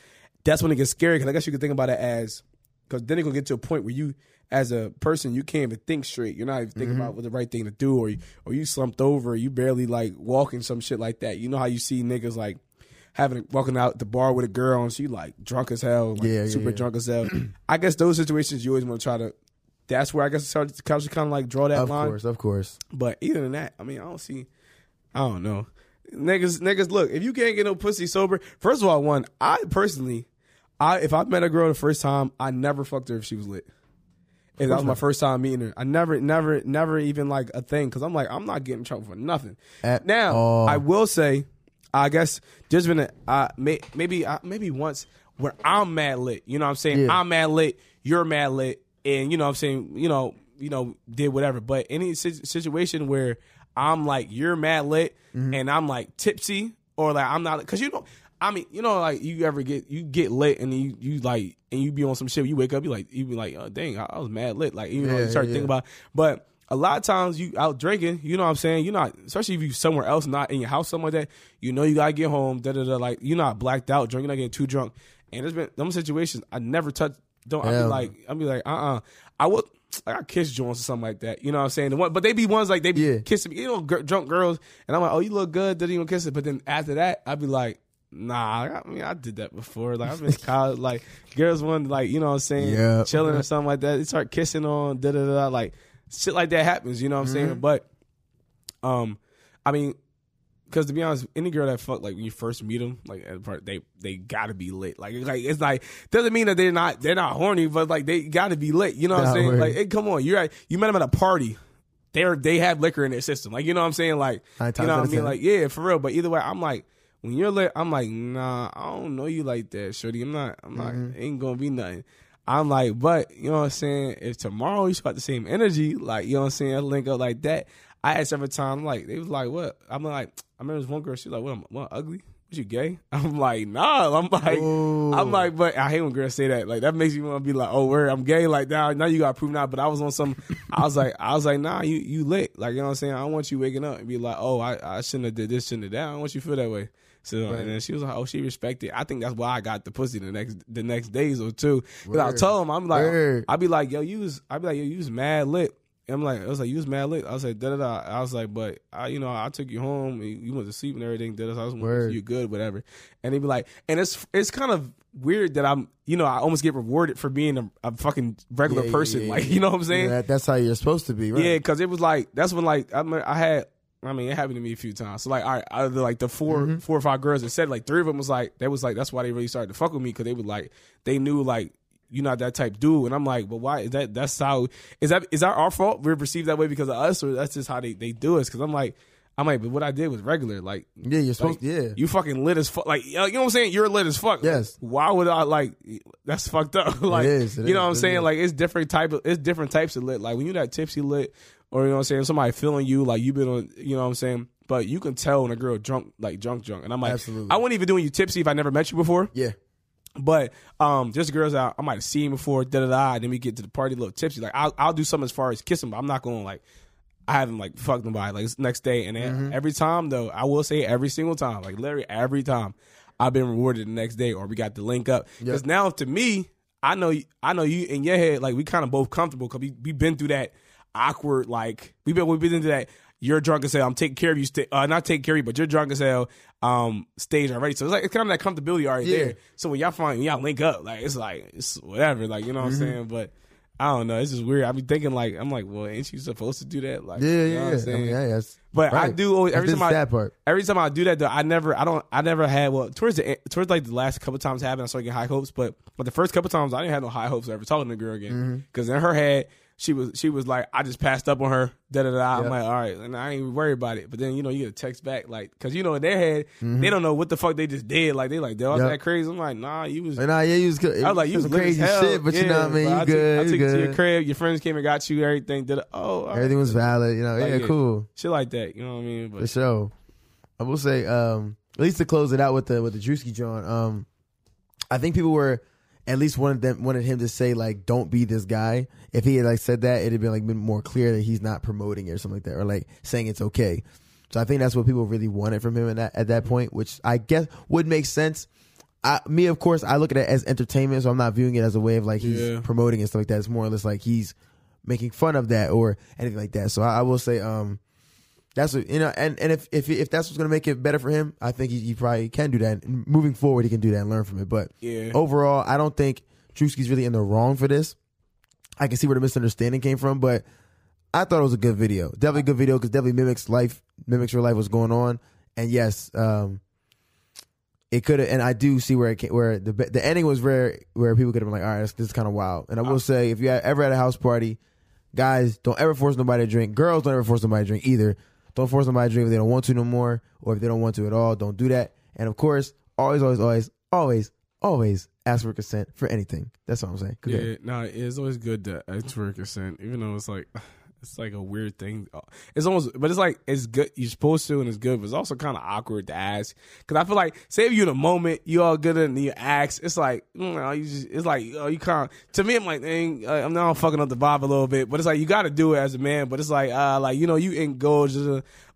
That's when it gets scary. Because I guess you could think about it as because then it gonna get to a point where you, as a person, you can't even think straight. You're not even thinking
Mm-hmm.
about what the right thing to do, or you, or you slumped over, or you barely like walking some shit like that. You know how you see niggas like having walking out the bar with a girl and she like drunk as hell, like,
Yeah, yeah,
super
yeah.
drunk as hell. <clears throat> I guess those situations you always want to try to. That's where I guess hard to kind of like draw that
Of
line.
Of course, of course.
But either than that, I mean, I don't see. I don't know, niggas. Niggas, look, if you can't get no pussy sober, first of all, one, I personally, I if I met a girl the first time, I never fucked her if she was lit. If that was my first time meeting her, I never, never, never even like a thing because I'm like, I'm not getting in trouble for nothing.
At
now,
all.
I will say, I guess there's been a uh, may, maybe uh, maybe once where I'm mad lit. You know what I'm saying?
Yeah.
I'm mad lit. You're mad lit, and you know what I'm saying. You know, you know, did whatever. But any si- situation where I'm like you're mad lit,
Mm-hmm.
and I'm like tipsy, or like I'm not, because you know. I mean, you know, like you ever get you get lit and you you like and you be on some shit. You wake up, you like you be like, oh dang, I, I was mad lit. Like you know,
Yeah,
you start
yeah.
thinking about. But a lot of times you out drinking, you know what I'm saying? You're not, especially if you somewhere else, not in your house, something like that. You know you gotta get home. Da da da. Like you're not blacked out, drinking, not getting too drunk. And there's been some situations I never touch. Don't I be like I be like uh uh I would. Like I kiss joints or something like that, you know what I'm saying? The one, but they be ones like they be
Yeah.
kissing me, you know, drunk girls, and I'm like, oh, you look good, didn't even kiss it. But then after that, I'd be like, nah, I mean, I did that before. Like I've been in college, like girls want like, you know what I'm saying,
Yeah.
chilling or something like that. They start kissing on da da da, like shit like that happens. You know what I'm saying? But um, I mean, because to be honest, any girl that fuck like when you first meet them, like at the part, they they gotta be lit. Like like it's like doesn't mean that they're not they're not horny, but like they gotta be lit. You know what I'm saying?
word.
Like, hey, come on, you're at, you met them at a party. They're they have liquor in their system. Like you know what I'm saying? Like you know what I mean? Like yeah, for real. But either way, I'm like when you're lit, I'm like nah, I don't know you like that, shorty. I'm not. I'm not.
Mm-hmm.
Ain't gonna be nothing. I'm like, but you know what I'm saying? If tomorrow you got the same energy, like you know what I'm saying, I link up like that. I asked every time, like they was like, what? I'm like, I remember this one girl. She was like, what? I'm, What? Ugly? Was you gay? <laughs> I'm like, nah. I'm like,
Ooh.
I'm like, but I hate when girls say that. Like that makes me want to be like, oh, word, I'm gay. Like now, now you got to prove not. But I was on some. I was like, I was like, nah, you you lit. Like you know what I'm saying. I don't want you waking up and be like, oh, I, I shouldn't have did this, shouldn't have that. I don't want you to feel that way. So and then she was like, oh, she respected. I think that's why I got the pussy the next the next days or two. Because I told him, I'm like,
Word.
I'd be like, yo, you was, I'd be like, yo, you was mad lit. And I'm like, I was like, you was mad lit. I was like, da da da. I was like, but I, you know, I took you home. You went to sleep and everything. Da da. I was like, you good, whatever. And he'd be like, and it's it's kind of weird that I'm, you know, I almost get rewarded for being a, a fucking regular
Yeah,
person.
yeah,
like,
yeah. <laughs>
you know what I'm saying?
That- that's how you're supposed to be, right?
Yeah, because it was like that's when like I, I had. I mean, it happened to me a few times. So like, all right, out of the, like the 4
Mm-hmm.
four or five girls that said, like three of them was like, they was like, that's why they really started to fuck with me because they would like, they knew like you're not that type dude, and I'm like, but why is that? That's how is that? Is that our fault? We're perceived that way because of us, or that's just how they they do us? Because I'm like, I'm like, but what I did was regular. Like,
Yeah, you're supposed.
like,
yeah,
you fucking lit as fuck. Like, you know what I'm saying? You're lit as fuck.
Yes.
Why would I like? That's fucked up. <laughs> like,
is, it
you know what I'm saying?
is.
Like, it's different type of. It's different types of lit. Like when you're that tipsy lit, or you know what I'm saying? Somebody feeling you, like you've been on. You know what I'm saying? But you can tell when a girl drunk, like drunk, drunk. And I'm like,
Absolutely.
I wouldn't even doing you tipsy if I never met you before.
yeah.
But um, just girls out, I might have seen before, da da da. Then we get to the party, a little tipsy. Like I'll I'll do something as far as kissing, but I'm not going like. I haven't like fucked nobody like next day, and then every time though, I will say every single time, like literally every time, I've been rewarded the next day, or we got the link up. Because now to me, I know I know you in your head, like we kind of both comfortable because we we been through that awkward like we've been we've been into that. You're drunk as hell. I'm taking care of you. Sta- uh, not taking care of you, but you're drunk as hell. Um, stage already. So it's like it's kind of that comfortability already
Yeah.
there. So when y'all find when y'all link up, like it's like it's whatever, like you know what I'm saying. But I don't know, it's just weird. I be thinking like I'm like, well, ain't you supposed to do that? Like,
Yeah,
you know
yeah,
what
yeah.
I'm
I mean, yeah, that's
But I do always every time I
that part.
every time I do that though, I never I don't I never had well towards the towards like the last couple times happened I started getting high hopes, but but the first couple times I didn't have no high hopes of ever talking to the girl again
Mm-hmm.
because in her head she was she was like, I just passed up on her. Da da da. I'm like, all right, and I ain't even worried about it. But then you know you get a text back like, because you know in their head they don't know what the fuck they just did. Like they like, that was
Mm-hmm. Yep.
that crazy? I'm like, nah, you was.
Nah, yeah, you was good.
I was like, you was
some
lit as
crazy shit, but you know what I mean. You
took-
good.
I
you
took you to your crib. Your friends came and got you. Everything did. Oh, right.
Everything was valid. You know,
Like,
yeah,
yeah.
cool.
shit like that. You know what I mean? But, For
sure. I will say, um, at least to close it out with the with the Drewski John, um, I think people were at least wanted them wanted him to say like, "Don't be this guy." If he had like said that, it'd have been like been more clear that he's not promoting it or something like that, or like saying it's okay. So I think that's what people really wanted from him at that at that point, which I guess would make sense. I, me, of course, I look at it as entertainment, so I'm not viewing it as a way of like he's
Yeah.
promoting and stuff like that. It's more or less like he's making fun of that or anything like that. So I, I will say, um, that's what, you know, and, and if, if if that's what's gonna make it better for him, I think he, he probably can do that. And moving forward, he can do that and learn from it. But
Yeah.
overall, I don't think Drewski's really in the wrong for this. I can see where the misunderstanding came from, but I thought it was a good video. Definitely a good video because definitely mimics life, mimics real life what's going on. And yes, um, it could have, and I do see where it came, where the the ending was where where people could have been like, all right, this, this is kind of wild. And I will say, if you ever at a house party, guys, don't ever force nobody to drink. Girls, don't ever force somebody to drink either. Don't force somebody to drink if they don't want to no more, or if they don't want to at all. Don't do that. And of course, always, always, always, always, always ask for consent for anything. That's what I'm saying. Go ahead.
Yeah, no, it's always good to ask for consent, even though it's like it's like a weird thing. It's almost, but it's like it's good. You're supposed to, and it's good, but it's also kind of awkward to ask because I feel like, say you in a moment, you all good and you ask, it's like, you know, you just, it's like oh, you kind of. To me, I'm like, dang, uh, I'm now fucking up the vibe a little bit, but it's like you got to do it as a man. But it's like, uh, like you know, you indulge.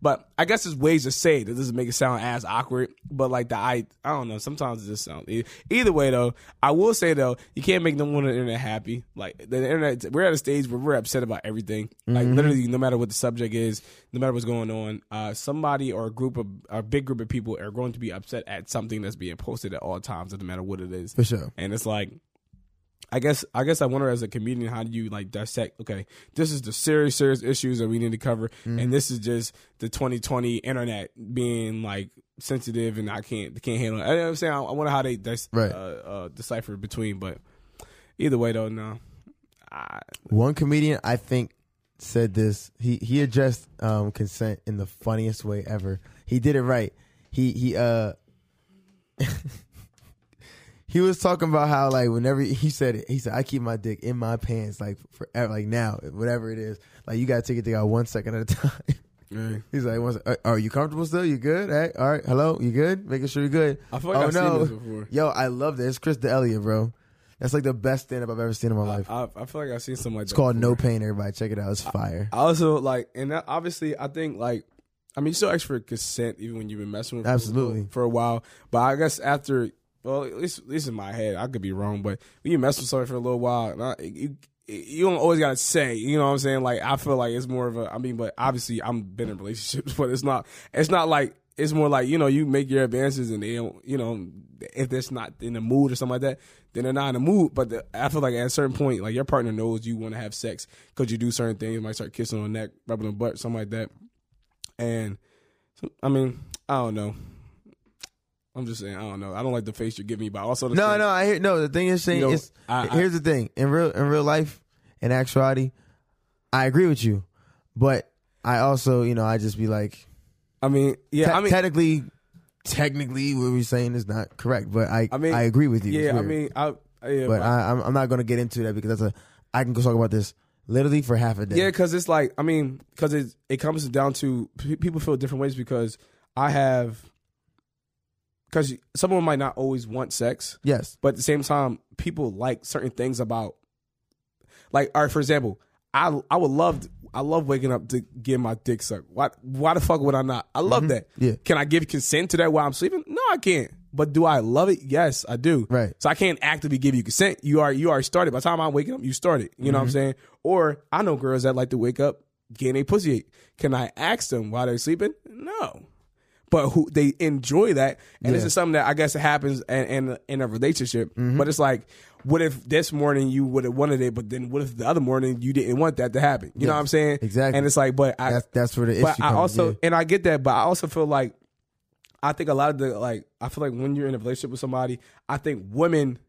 But I guess there's ways to say it that doesn't make it sound as awkward. But like the I, I don't know. Sometimes it just sounds. Either way though, I will say though, you can't make no one on the internet happy. Like the internet, we're at a stage where we're upset about everything. Like literally, no matter what the subject is, no matter what's going on, uh, somebody or a group of a big group of people are going to be upset at something that's being posted at all times, no matter what it is.
For sure.
And it's like, I guess, I guess I wonder as a comedian, how do you like dissect? Okay, this is the serious, serious issues that we need to cover, and this is just the 2020 internet being like sensitive, and I can't, can't handle it. I, am saying, I, I wonder how they dis-
Right.
uh, uh, decipher between, but either way, though, no. I,
One comedian I think said this. He he addressed um, consent in the funniest way ever. He did it right. He he uh <laughs> he was talking about how like whenever he said it, he said I keep my dick in my pants like forever, like now, whatever it is. Like you gotta take it out one second at a <laughs> time.
yeah.
He's like, "One uh, "Are you comfortable still? You good? Hey, all right, hello, you good? Making sure you're good."
I feel like
oh
I've
no,
seen this before.
yo, I love this. It's Chris D'Elia, bro. That's like the best stand up I've ever seen in my life.
I, I feel like I've seen something like
It's
that.
called No. Pain. Everybody, check it out. It's fire.
I also like, and that, obviously, I think like, I mean, you still ask for consent even when you've been messing with
Absolutely.
for a while. But I guess after, well, at least, in my head, I could be wrong, but when you mess with somebody for a little while, I, you you don't always gotta say, you know what I'm saying? Like I feel like it's more of a, I mean, but obviously I'm been in relationships, <laughs> but it's not, it's not like. It's more like you know you make your advances and they you know if they're not in the mood or something like that then they're not in the mood. But the, I feel like at a certain point like your partner knows you want to have sex because you do certain things. You might start kissing on the neck, rubbing the butt, something like that. And I mean I don't know. I'm just saying I don't know. I don't like the face you're giving me, but also the
No, no, I hear. No, the thing is, saying
You know,
is,
I- I-
here's the thing. In real, in real life, in actuality, I agree with you, but I also, you know, I just be like,
I mean yeah
te-
I mean
technically, technically, what we're saying is not correct, but I,
I mean,
I agree with you.
Yeah I mean I yeah,
but I, I'm, I'm not gonna get into that because that's a. I can go talk about this literally for half a day.
Yeah, because it's like I mean, because it it comes down to people feel different ways because I have because someone might not always want sex,
Yes.
but at the same time, people like certain things about like, all right, for example, I I would love I love waking up to get my dick sucked. Why why the fuck would I not? I love that.
Yeah.
Can I give consent to that while I'm sleeping? No, I can't. But do I love it? Yes, I do.
Right.
So I can't actively give you consent. You are you already started. By the time I'm waking up, you started. You know what I'm
Mm-hmm.
saying? Or I know girls that like to wake up getting a pussy. Can I ask them while they're sleeping? No. But who they enjoy that, and this is something that I guess happens in in, in a relationship.
Mm-hmm.
But it's like, what if this morning you would have wanted it, but then what if the other morning you didn't want that to happen? You know what I'm saying?
exactly.
And it's like, but I
That's that's where the issue
but I also
yeah.
and I get that, but I also feel like I think a lot of the like I feel like when you're in a relationship with somebody, I think women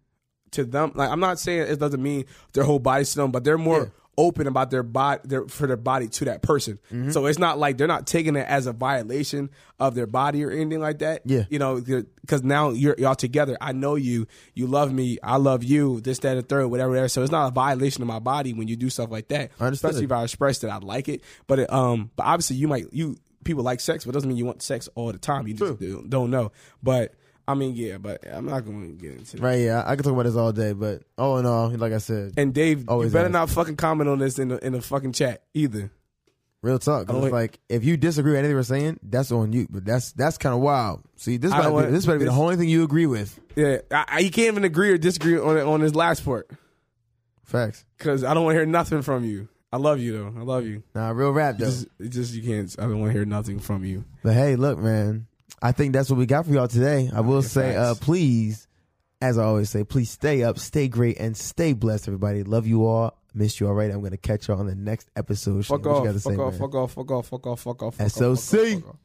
to them like I'm not saying it doesn't mean their whole body's to them, but they're more
Yeah.
Open about their body their for their body to that person.
Mm-hmm.
So it's not like they're not taking it as a violation of their body or anything like that.
Yeah.
You know, because now you're y'all together. I know you. You love me. I love you. This, that, and third, whatever. whatever. So it's not a violation of my body when you do stuff like that. Especially if I express that I like it. But it, um, but obviously you might you people like sex, but it doesn't mean you want sex all the time. You just don't know. But I mean, yeah. But I'm not going to get into that.
Right, yeah, I could talk about this all day, but all in all, like I said,
And Dave, you better
ask.
not fucking comment on this in the in the fucking chat either.
real talk.
I oh,
It's
want-
like if you disagree with anything we're saying, that's on you. But that's that's kind of wild. See, this might
don't
be, this might be the only thing you agree with.
Yeah, I, I, you can't even agree or disagree on on his last part
Facts.
because I don't want to hear nothing from you. I love you though. I love you.
Nah, real rap though.
Just, it just you can't. I don't want to hear nothing from you.
But hey, look, man, I think that's what we got for y'all today. I will say, uh, please, as I always say, please stay up, stay great, and stay blessed, everybody. Love you all. Missed you already. I'm gonna catch y'all on the next episode. Shane,
Fuck
you
off. Fuck
say,
off.
man?
Fuck off. Fuck off. Fuck off. Fuck off. Fuck off.
SOC.
Fuck off, fuck off.